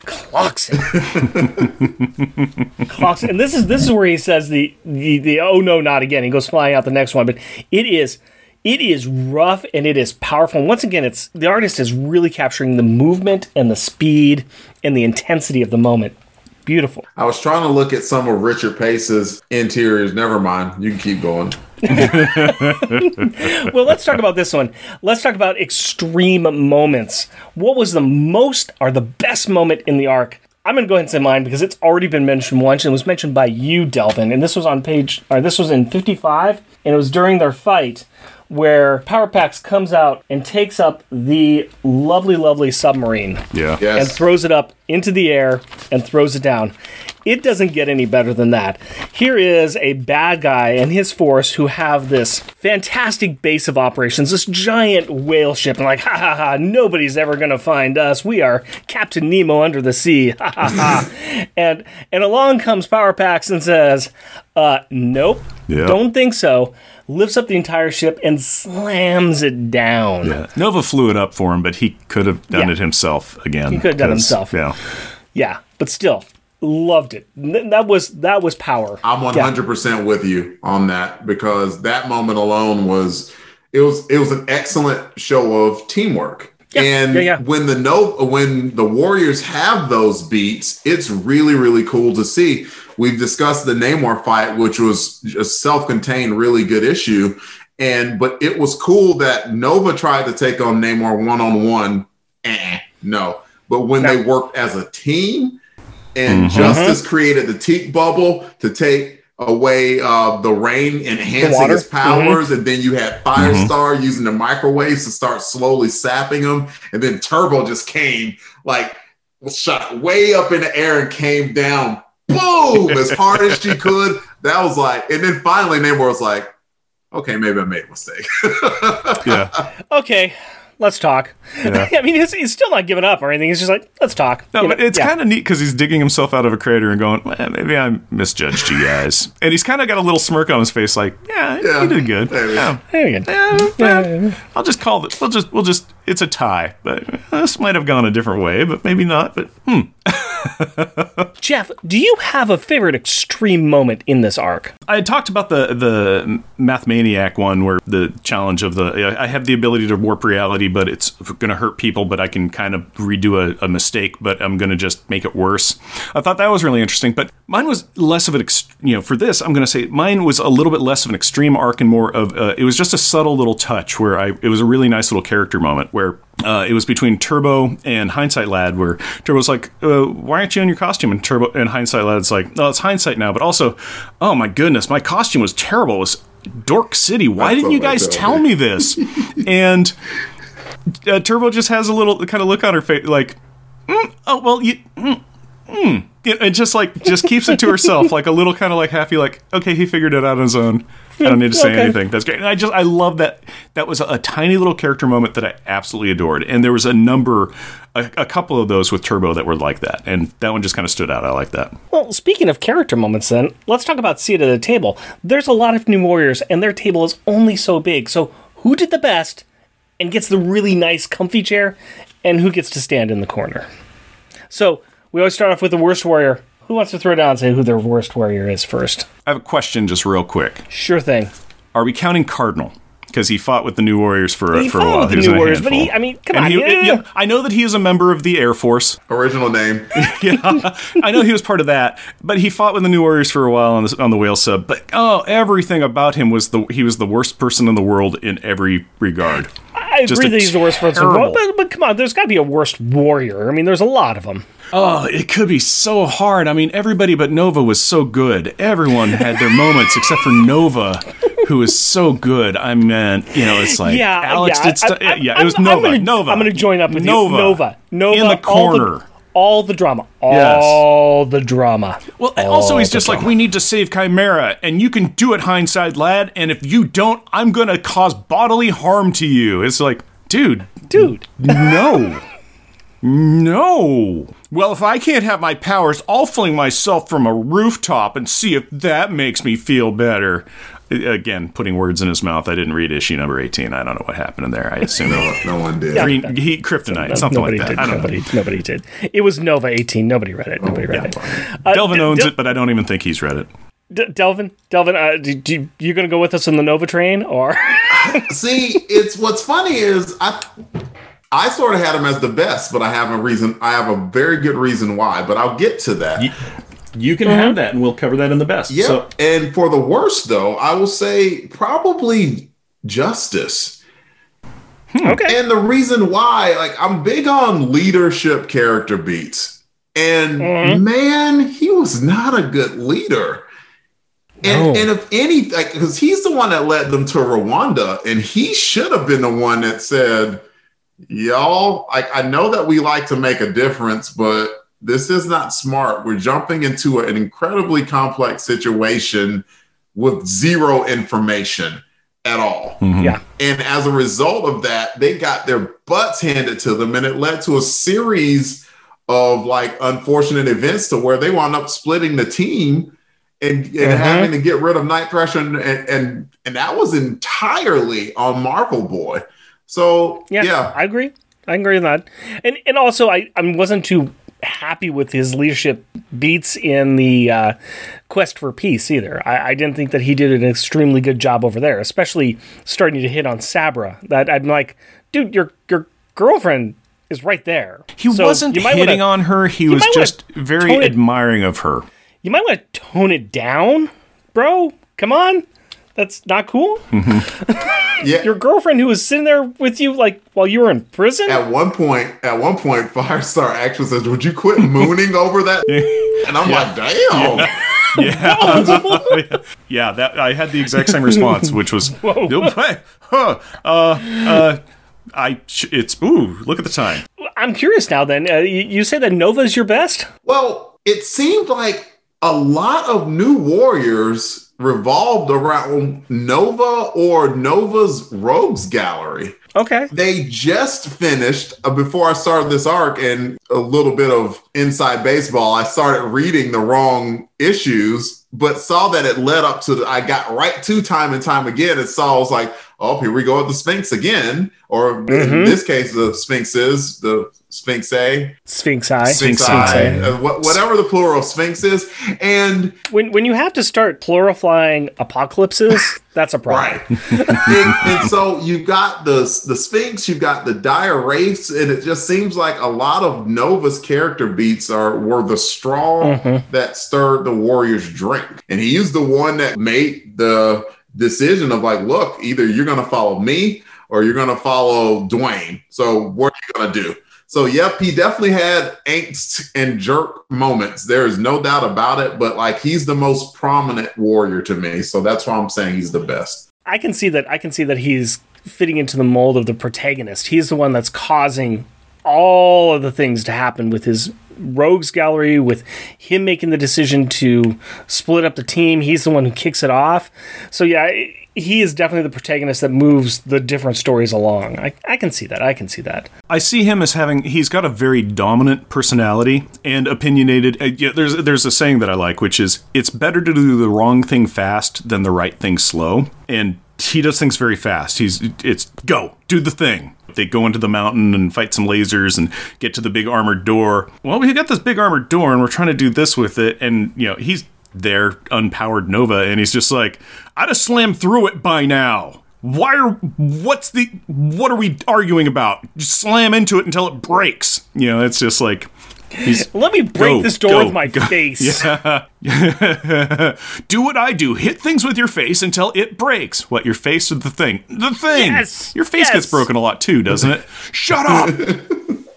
clocks it. [laughs] clocks it. And this is this is where he says the, the the oh no not again. He goes flying out the next one, but it is it is rough and it is powerful. And once again, it's the artist is really capturing the movement and the speed and the intensity of the moment. Beautiful. i was trying to look at some of richard pace's interiors never mind you can keep going [laughs] well, let's talk about this one. Let's talk about extreme moments. What was the most or the best moment in the arc? I'm going to go ahead and say mine because it's already been mentioned once and it was mentioned by you, Delvin. And this was on page, or this was in 55, and it was during their fight where Power Pax comes out and takes up the lovely, lovely submarine yeah and throws it up into the air and throws it down. It doesn't get any better than that. Here is a bad guy and his force who have this fantastic base of operations, this giant whale ship, and like, ha ha ha, nobody's ever gonna find us. We are Captain Nemo under the sea. [laughs] Ha ha ha. and and along comes Power Pax and says, uh, nope, Yeah. don't think so. Lifts up the entire ship and slams it down. Yeah. Nova flew it up for him, but he could have done Yeah. it himself again. He could have done it himself. Yeah. Yeah, but still, loved it. That was that was power. I'm 100% with you on that because that moment alone was it was it was an excellent show of teamwork. Yeah, and yeah, yeah. when the no when the Warriors have those beats, it's really really cool to see. We've discussed the Namor fight, which was a self-contained, really good issue, and but it was cool that Nova tried to take on Namor one on one. Eh, no, but when No. they worked as a team, and mm-hmm. Justice created the TK bubble to take away uh, the rain, enhancing water. his powers, and then you had Firestar using the microwaves to start slowly sapping him, and then Turbo just came like shot way up in the air and came down, boom, as hard as she could. That was like, and then finally Namor was like, okay, maybe I made a mistake. [laughs] Yeah. Okay, let's talk. Yeah. [laughs] I mean, he's, he's still not giving up or anything. He's just like, let's talk. No, You but know, it's yeah. kind of neat because he's digging himself out of a crater and going, well, maybe I misjudged you guys. And he's kind of got a little smirk on his face, like, yeah, Yeah. you did good. Maybe. Yeah. Very good. Yeah, well, I'll just call it. We'll just, we'll just. It's a tie, but this might have gone a different way, but maybe not. But hmm. [laughs] Jeff, do you have a favorite extreme moment in this arc? I had talked about the the Mathemanic one, where the challenge of the I have the ability to warp reality, but it's going to hurt people. But I can kind of redo a, a mistake, but I'm going to just make it worse. I thought that was really interesting. But mine was less of an ex- you know for this I'm going to say mine was a little bit less of an extreme arc and more of uh, it was just a subtle little touch where I it was a really nice little character moment where uh, it was between Turbo and Hindsight Lad, where Turbo's like, uh, "Why aren't you in your costume?" And Turbo and Hindsight Lad's like, "No, it's hindsight now." But also, oh my goodness, my costume was terrible. It was Dork City. Why didn't you guys tell me this? [laughs] and uh, Turbo just has a little kind of look on her face, like, "Mm, "Oh well, you." Mm, mm." Yeah, and just like just keeps it to herself, like a little kind of like happy, like okay, he figured it out on his own. I don't need to say Okay. anything. That's great. And I just I love that. That was a, a tiny little character moment that I absolutely adored. And there was a number, a, a couple of those with Turbo that were like that, and that one just kind of stood out. I like that. Well, speaking of character moments, then let's talk about seat at the table. There's a lot of new warriors, and their table is only so big. So, who did the best and gets the really nice, comfy chair, and who gets to stand in the corner? So, we always start off with the worst warrior. Who wants to throw down and say who their worst warrior is first? I have a question, just real quick. Sure thing. Are we counting Cardinal? Because he fought with the New Warriors for, He for a fought while. with the was New in a Warriors, but he, I mean, come And on, he- yeah. yeah, I know that he is a member of the Air Force. Original name. [laughs] yeah, I know he was part of that, but he fought with the New Warriors for a while on the, on the whale sub. But oh, everything about him was the he was the worst person in the world in every regard. I Just agree that he's the worst person, terrible- but, but come on, there's got to be a worst warrior. I mean, there's a lot of them. Oh, it could be so hard. I mean, everybody but Nova was so good. Everyone had their moments except for Nova, who is so good. I mean, you know, it's like yeah, Alex yeah, did stuff. I- I- Yeah, it was I'm Nova. gonna, Nova. I'm going to join up with Nova. you. Nova. Nova. in the corner. All the drama. Yes. All the drama. Well, also he's the just like, we need to save Chimera, and you can do it, hindsight lad. And if you don't, I'm gonna cause bodily harm to you. It's like, dude, dude. no, no. Well, if I can't have my powers, I'll fling myself from a rooftop and see if that makes me feel better. Again, putting words in his mouth. I didn't read issue number 18. I don't know what happened in there. I assume it No one did. Yeah. green heat kryptonite, something like that. did. I don't nobody, know. nobody did. It was Nova 18. Nobody read it. Nobody read it. Uh, Delvin D- owns Del- it, but I don't even think he's read it. D- Delvin, Delvin, uh, do, do, you going to go with us on the Nova train, or [laughs] See, it's what's funny is I I sort of had him as the best, but I have a reason. I have a very good reason why, but I'll get to that. You can have that, and we'll cover that in the best. yeah. and for the worst, though, I will say probably justice. okay? And the reason why, like, I'm big on leadership character beats. And Mhm. man, he was not a good leader. And, No. and if any, like, because he's the one that led them to Rwanda, and he should have been the one that said, Y'all, like, I know that we like to make a difference, but this is not smart. We're jumping into an incredibly complex situation with zero information at all. Mhm. Yeah. And as a result of that, they got their butts handed to them, and it led to a series of like unfortunate events to where they wound up splitting the team and, and Mhm. having to get rid of Night Thrasher, and, and and and that was entirely on Marvel Boy. So Yeah, yeah, I agree. I agree with that. And and also, I, I wasn't too happy with his leadership beats in the uh, quest for peace either. I, I didn't think that he did an extremely good job over there, especially starting to hit on Sabra. That I'm like, dude, you're you're girlfriend is right there. He So wasn't hitting wanna- on her. He was just very it- admiring of her. You might want to tone it down, bro. Come on. That's not cool. Yeah. [laughs] Your girlfriend who was sitting there with you like while you were in prison? at one point, at one point, [laughs] Firestar actually says, "Would you quit mooning over that?" [laughs] And I'm like, "Damn." Yeah, that I had the exact same response, which was, "Nope, hey, huh, uh, uh, I, it's ooh, look at the time. I'm curious now then. Uh, you, you say that Nova's your best? Well, it seemed like a lot of new warriors revolved around Nova or Nova's Rogues Gallery. Okay. They just finished uh, before I started this arc and a little bit of inside baseball. I started reading the wrong issues, but saw that it led up to. The, I got right to time and time again, and saw I was like, "Oh, here we go with the Sphinx again." Or in this case, the Sphinx is the Sphinx A, Sphinx Eye. Sphinx Sphinx Eye, Eye. uh, wha- whatever the plural of Sphinx is, and When, when you have to start plurifying apocalypses, [laughs] that's a problem. Right. and, and so you've got the the Sphinx, you've got the dire wraiths, and it just seems like a lot of Nova's character beats are were the straw that stirred the Warriors' drink. And he's the one that made the decision of like, look, either you're gonna follow me or you're gonna follow Dwayne. So what are you gonna do? So yep, he definitely had angst and jerk moments. There is no doubt about it. But like he's the most prominent warrior to me. So that's why I'm saying he's the best. I can see that. I can see that he's fitting into the mold of the protagonist. He's the one that's causing all of the things to happen with his rogues gallery, with him making the decision to split up the team. He's the one who kicks it off. So yeah, he is definitely the protagonist that moves the different stories along. I, I can see that. I can see that. I see him as having he's got a very dominant personality and opinionated. Uh, yeah, there's there's a saying that I like, which is it's better to do the wrong thing fast than the right thing slow. And he does things very fast. He's it's go do the thing. They go into the mountain and fight some lasers and get to the big armored door. Well, we got this big armored door and we're trying to do this with it. And you know he's there unpowered Nova and he's just like I'd have slammed through it by now. Why are what's the what are we arguing about? Just slam into it until it breaks. You know, it's just like he's Let me break Go, this door go, with my go. face. [laughs] [laughs] do what I do. Hit things with your face until it breaks. What your face or the thing? The thing. Yes, Your face yes. gets broken a lot too, doesn't it? [laughs] Shut up.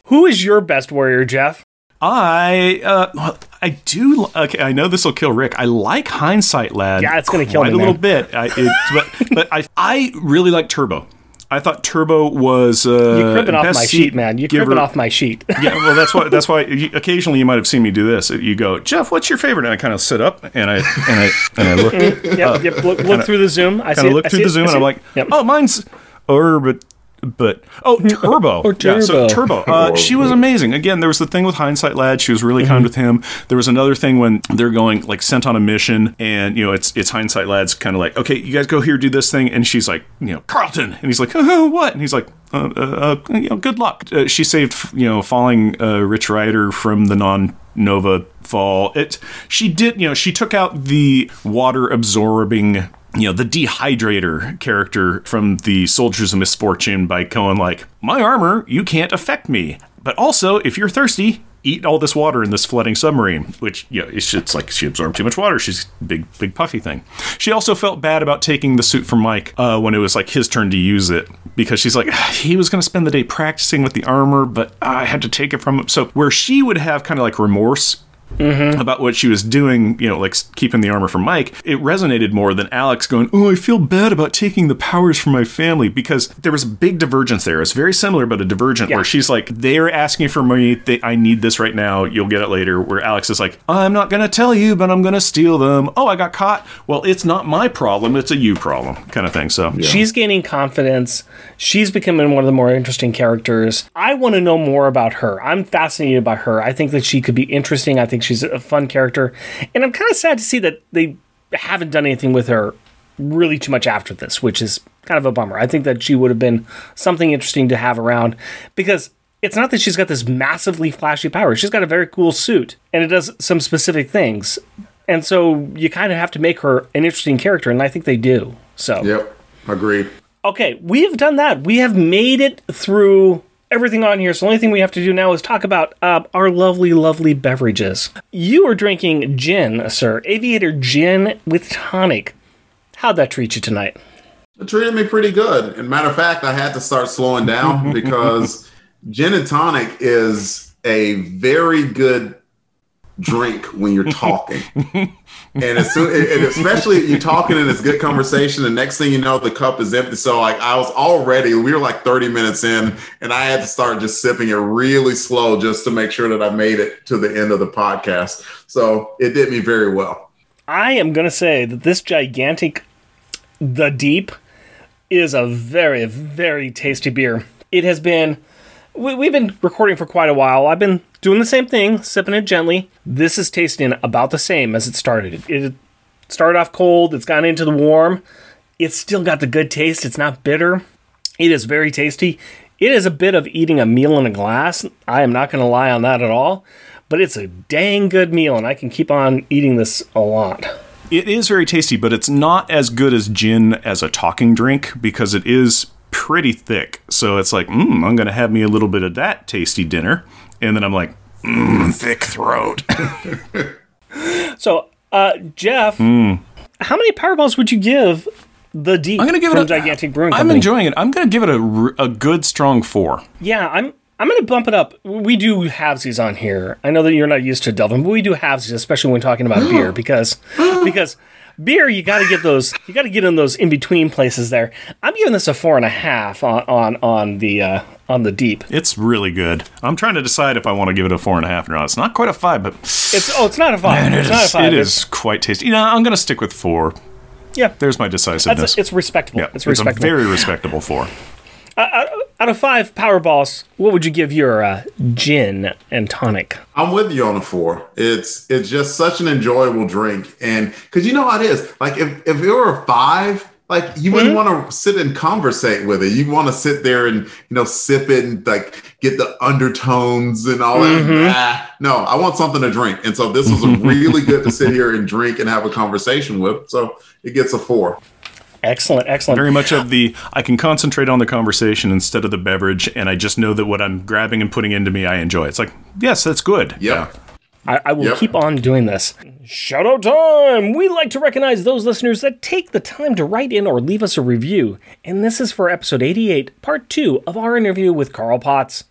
Who is your best warrior, Jeff? I uh well, I do okay, I know this will kill Rick. I like hindsight lad. Yeah, it's gonna kill quite me, a little man. bit. I, it, but but I I really like Turbo. I thought Turbo was uh You're cribbing off my sheet, man. You're giver- cribbing off my sheet. [laughs] yeah, well, that's why. That's why. You, occasionally, you might have seen me do this. You go, Jeff, what's your favorite? And I kind of sit up and I and I and I look, kind yep, yep. Look, look through the zoom. I see. of look through the zoom, and I'm like, Yep. oh, mine's or but. But oh, [laughs] Turbo! Or Yeah, so Turbo. Turbo. Uh, she was amazing. Again, there was the thing with Hindsight Lad. She was really Mm-hmm. kind with him. There was another thing when they're going like sent on a mission, and you know it's it's Hindsight Lad's kind of like, okay, you guys go here, do this thing, and she's like, you know, Carlton, and he's like, uh, what? And he's like, uh, uh, uh, you know, good luck. Uh, she saved you know falling uh, Rich Rider from the non Nova fall. It she did you know she took out the water absorbing you know the dehydrator character from the Soldiers of Misfortune by Cohen, like my armor you can't affect me, but also if you're thirsty. Eat all this water in this flooding submarine, which you know, it's, like she absorbed too much water. She's big, big puffy thing. She also felt bad about taking the suit from Mike uh, when it was like his turn to use it because she's like he was going to spend the day practicing with the armor, but I had to take it from him. So where she would have kind of like remorse Mm-hmm. about what she was doing, you know, like keeping the armor from Mike, it resonated more than Alex going, Oh, I feel bad about taking the powers from my family because there was a big divergence there. It's very similar, but a divergent Yeah. where she's like, They're asking for money. They, I need this right now. You'll get it later. Where Alex is like, I'm not going to tell you, but I'm going to steal them. Oh, I got caught. Well, it's not my problem. It's a you problem kind of thing. So, She's gaining confidence. She's becoming one of the more interesting characters. I want to know more about her. I'm fascinated by her. I think that she could be interesting. I think she's a fun character. And I'm kind of sad to see that they haven't done anything with her really too much after this, which is kind of a bummer. I think that she would have been something interesting to have around because it's not that she's got this massively flashy power. She's got a very cool suit and it does some specific things. And so you kind of have to make her an interesting character, and I think they do. So Yep. Agreed. Okay, we have done that. We have made it through everything on here. So the only thing we have to do now is talk about uh, our lovely, lovely beverages. You are drinking gin, sir. Aviator gin with tonic. How'd that treat you tonight? It treated me pretty good. And matter of fact, I had to start slowing down [laughs] because gin and tonic is a very good drink when you're talking. [laughs] and as soon, and especially you're talking in this good conversation. The next thing you know, the cup is empty. So like I was already, we were like 30 minutes in, and I had to start just sipping it really slow just to make sure that I made it to the end of the podcast. So it did me very well. I am gonna say that this gigantic, the deep, is a very, very tasty beer. It has been. We, we've been recording for quite a while. I've been doing the same thing, sipping it gently. This is tasting about the same as it started. It started off cold, it's gone into the warm. It's still got the good taste. It's not bitter. It is very tasty. It is a bit of eating a meal in a glass. I am not going to lie on that at all, but it's a dang good meal, and I can keep on eating this a lot. It is very tasty, but it's not as good as gin as a talking drink because it is pretty thick. So it's like, mm, I'm going to have me a little bit of that tasty dinner. And then I'm like, mm, thick throat. [laughs] So, uh, Jeff, mm. how many Powerballs would you give the deep. I'm going to give from it a Gigantic Brewing I'm enjoying it. I'm going to give it a, a good strong four. Yeah, I'm. I'm going to bump it up. We do halvesies on here. I know that you're not used to Delvin, but we do halvesies, especially when talking about beer, because because beer you got to get those [laughs] you got to get in those in between places there. I'm giving this a four and a half on on on the uh, on the deep. It's really good. I'm trying to decide if I want to give it a four and a half or not. It's not quite a five, but It's oh, it's not a five. man, it it's not a five. it is quite tasty. You know, I'm going to stick with four. Yeah, There's my decisiveness. that's it's respectable. yeah, it's it's a very respectable four. Uh, uh, out of five Powerballs, what would you give your uh, gin and tonic? I'm with you on a four. It's it's just such an enjoyable drink, and because you know how it is. Like if if it were a five, like you wouldn't mm-hmm. want to sit and conversate with it. You want to sit there and you know sip it and like get the undertones and all that. Mm-hmm. Nah, no, I want something to drink, and so this was really [laughs] good to sit here and drink and have a conversation with. So it gets a four. Excellent, excellent. Very much of the I can concentrate on the conversation instead of the beverage, and I just know that what I'm grabbing and putting into me, I enjoy. It's like, yes, that's good. Yep. I, I will Yep. keep on doing this. Shout out time! We like to recognize those listeners that take the time to write in or leave us a review. And this is for episode 88, part 2 of our interview with Carl Potts.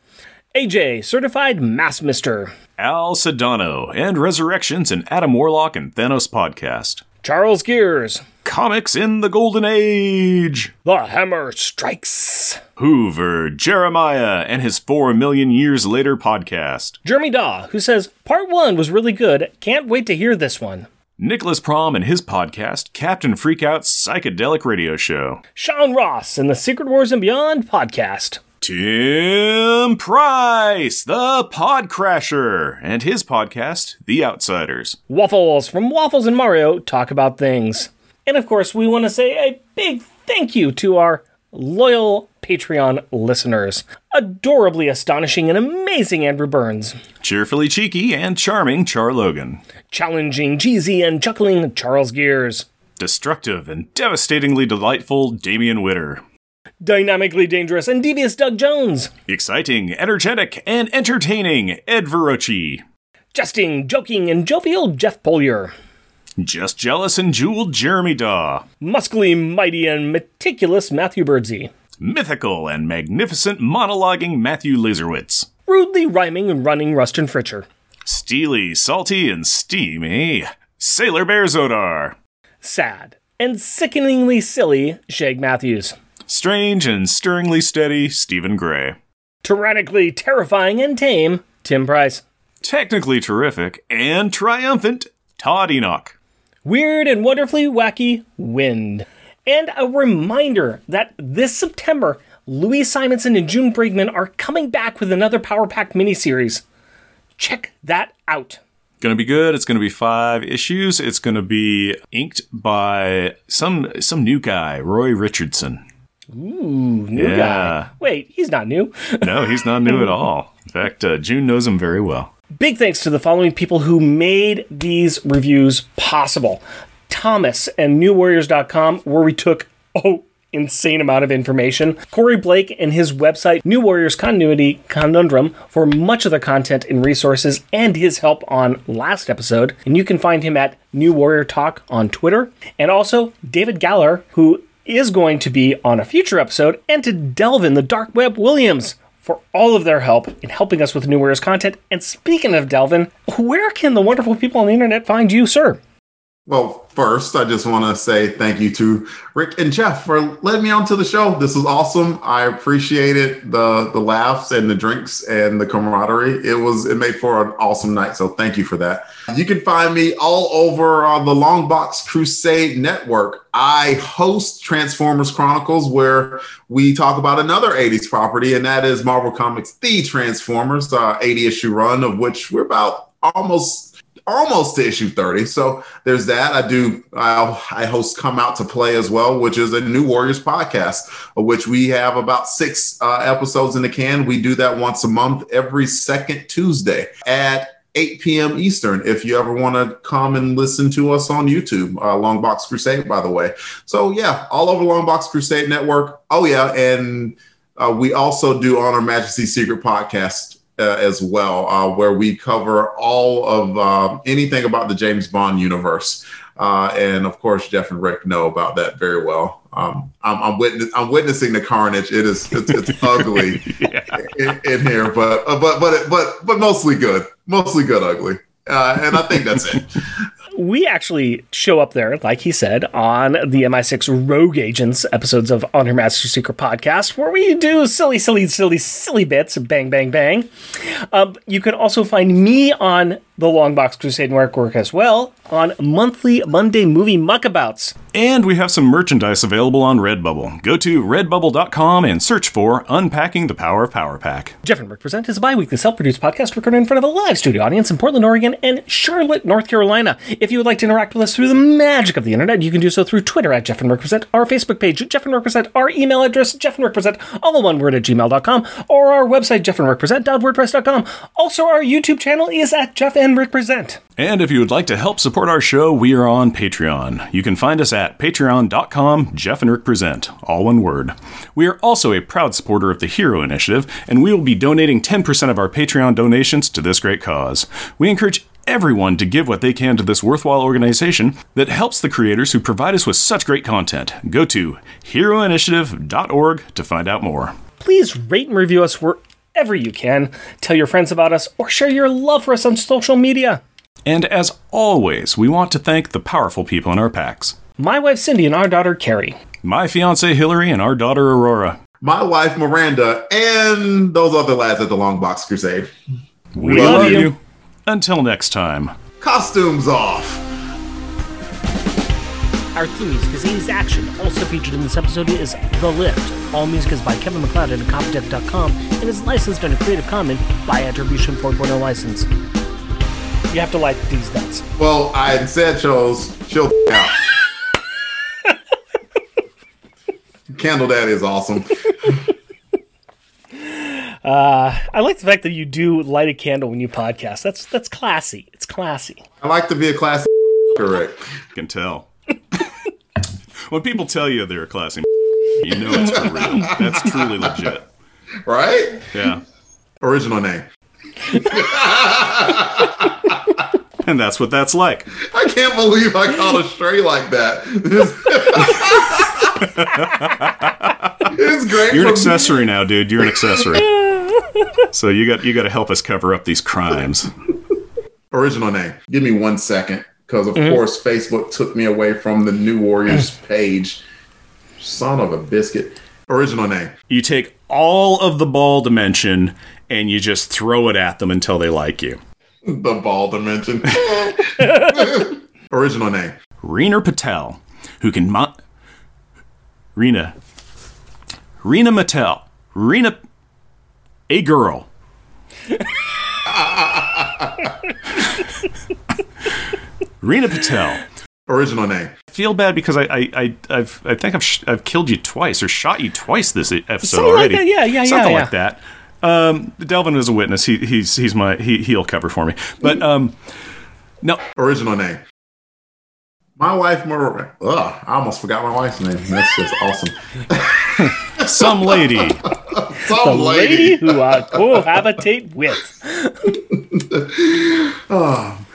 AJ, certified mass mister. Al Sedano and Resurrections and Adam Warlock and Thanos podcast. Charles Gears. Comics in the Golden Age. The Hammer Strikes. Hoover, Jeremiah, and his Four Million Years Later podcast. Jeremy Daw, who says, Part 1 was really good. Can't wait to hear this one. Nicholas Prom and his podcast, Captain Freakout's Psychedelic Radio Show. Sean Ross and the Secret Wars and Beyond podcast. Tim Price, the Podcrasher, and his podcast, The Outsiders. Waffles from Waffles and Mario talk about things. And of course, we want to say a big thank you to our loyal Patreon listeners. Adorably astonishing and amazing Andrew Burns. Cheerfully cheeky and charming Char Logan. Challenging Jeezy and chuckling Charles Gears. Destructive and devastatingly delightful Damian Witter. Dynamically dangerous and devious Doug Jones. Exciting, energetic, and entertaining Ed Verocci. Jesting, joking, and jovial Jeff Polier. Just jealous and jeweled Jeremy Daw. Muscly, mighty, and meticulous Matthew Birdsey. Mythical and magnificent monologuing Matthew Laserwitz. Rudely rhyming and running Rustin Fritcher. Steely, salty, and steamy Sailor Bear Zodar. Sad and sickeningly silly Shag Matthews. Strange and stirringly steady Stephen Gray. Tyrannically terrifying and tame Tim Price. Technically terrific and triumphant Todd Enoch. Weird and wonderfully wacky Wind. And a reminder that this September, Louise Simonson and June Brigman are coming back with another Power Pack miniseries. Check that out. Gonna be good. It's gonna be five issues. It's gonna be inked by some some new guy, Roy Richardson. Ooh, new Yeah. guy. Wait, he's not new. [laughs] No, he's not new at [laughs] all. In fact, uh, June knows him very well. Big thanks to the following people who made these reviews possible Thomas and NewWarriors.com, where we took, oh, insane amount of information. Corey Blake and his website, New Warriors Continuity Conundrum, for much of the content and resources and his help on last episode. And you can find him at New Warrior Talk on Twitter. And also David Galler, who is going to be on a future episode, and to Delvin the Dark Web Williams for all of their help in helping us with New Warriors content. And speaking of Delvin, where can the wonderful people on the internet find you, sir? Well, first, I just want to say thank you to Rick and Jeff for letting me onto the show. This was awesome. I appreciated the the laughs and the drinks and the camaraderie. It was it made for an awesome night. So thank you for that. You can find me all over the Longbox Crusade Network. I host Transformers Chronicles, where we talk about another 80s property, and that is Marvel Comics The Transformers, uh, 80 issue run, of which we're about almost almost to issue 30. So there's that. I do, I, I host Come Out to Play as well, which is a New Warriors podcast, which we have about six uh, episodes in the can. We do that once a month, every second Tuesday at 8 p.m. Eastern. If you ever want to come and listen to us on YouTube, uh, Longbox Crusade, by the way. So yeah, all over Longbox Crusade Network. Oh yeah, and uh, we also do On Her Majesty Secret podcast uh, as well, uh, where we cover all of uh, anything about the James Bond universe. Uh, and of course, Jeff and Rick know about that very well. Um, I'm, I'm, witness, I'm, witnessing the carnage. It is it's, it's [laughs] ugly yeah. in, in, here, but uh, but but but but mostly good, mostly good ugly. Uh, and I think that's it. [laughs] we actually show up there, like he said, on the MI6 Rogue Agents episodes of On Her Majesty's Secret podcast, where we do silly, silly, silly, silly bits bang, bang, bang. Um, you can also find me on the Longbox Crusade Network as well on monthly Monday movie muckabouts. And we have some merchandise available on Redbubble. Go to redbubble.com and search for Unpacking the Power of Power Pack. Jeff and Rick Present is a bi weekly self produced podcast recorded in front of a live studio audience in Portland, Oregon and Charlotte, North Carolina. If you would like to interact with us through the magic of the internet, you can do so through Twitter at Jeff and Rick Present, our Facebook page, Jeff and Rick Present, our email address, Jeff and Rick Present, all one word at gmail.com, or our website, Jeff and Rick jeffandrickpresent.wordpress.com. Also, our YouTube channel is at Jeff and Rick Present. And if you would like to help support our show, we are on Patreon. You can find us at patreon.com, Jeff and Rick Present, all one word. We are also a proud supporter of the Hero Initiative, and we will be donating 10% of our Patreon donations to this great cause. We encourage everyone to give what they can to this worthwhile organization that helps the creators who provide us with such great content. Go to heroinitiative.org to find out more. Please rate and review us wherever you can. Tell your friends about us or share your love for us on social media. And as always, we want to thank the powerful people in our packs. My wife Cindy and our daughter Carrie. My fiance Hillary and our daughter Aurora. My wife Miranda and those other lads at the Long Box Crusade. We, we love, love you. you. Until next time. Costumes off. Our theme music is 80s Action. Also featured in this episode is The Lift. All music is by Kevin MacLeod at Incompetech.com and is licensed under Creative Commons by Attribution 4.0 license. You have to light these nuts. Well, I said chose chill out. Candle Daddy is awesome. Uh, I like the fact that you do light a candle when you podcast. That's that's classy. It's classy. I like to be a classy. [laughs] Correct. You can tell. When people tell you they're a classy, you know it's for real. That's truly legit. Right? Yeah. Original name. and that's what that's like. I can't believe I caught a stray like that. [laughs] it's great. You're an accessory now, dude. You're an accessory. so you got you got to help us cover up these crimes. Original name. Give me one second, because of mm-hmm. course Facebook took me away from the New Warriors [clears throat] page. Son of a biscuit. Original name. You take all of the ball dimension and you just throw it at them until they like you. [laughs] The ball dimension. [laughs] [laughs] Original name. Reena Patel, who can mo- Reena. Reena Mattel. Reena. A girl. Reena Patel. Original name. I feel bad because I I I I've, I think I've sh- I've killed you twice or shot you twice this episode Something already. Like yeah, yeah, Something yeah, like that. Um, Delvin is a witness. He, he's he's my he he'll cover for me. But um, no original name. My wife, Mar- ugh, I almost forgot my wife's name. That's just awesome. [laughs] Some lady. [laughs] Some The lady who I cohabitate with. Oh [laughs]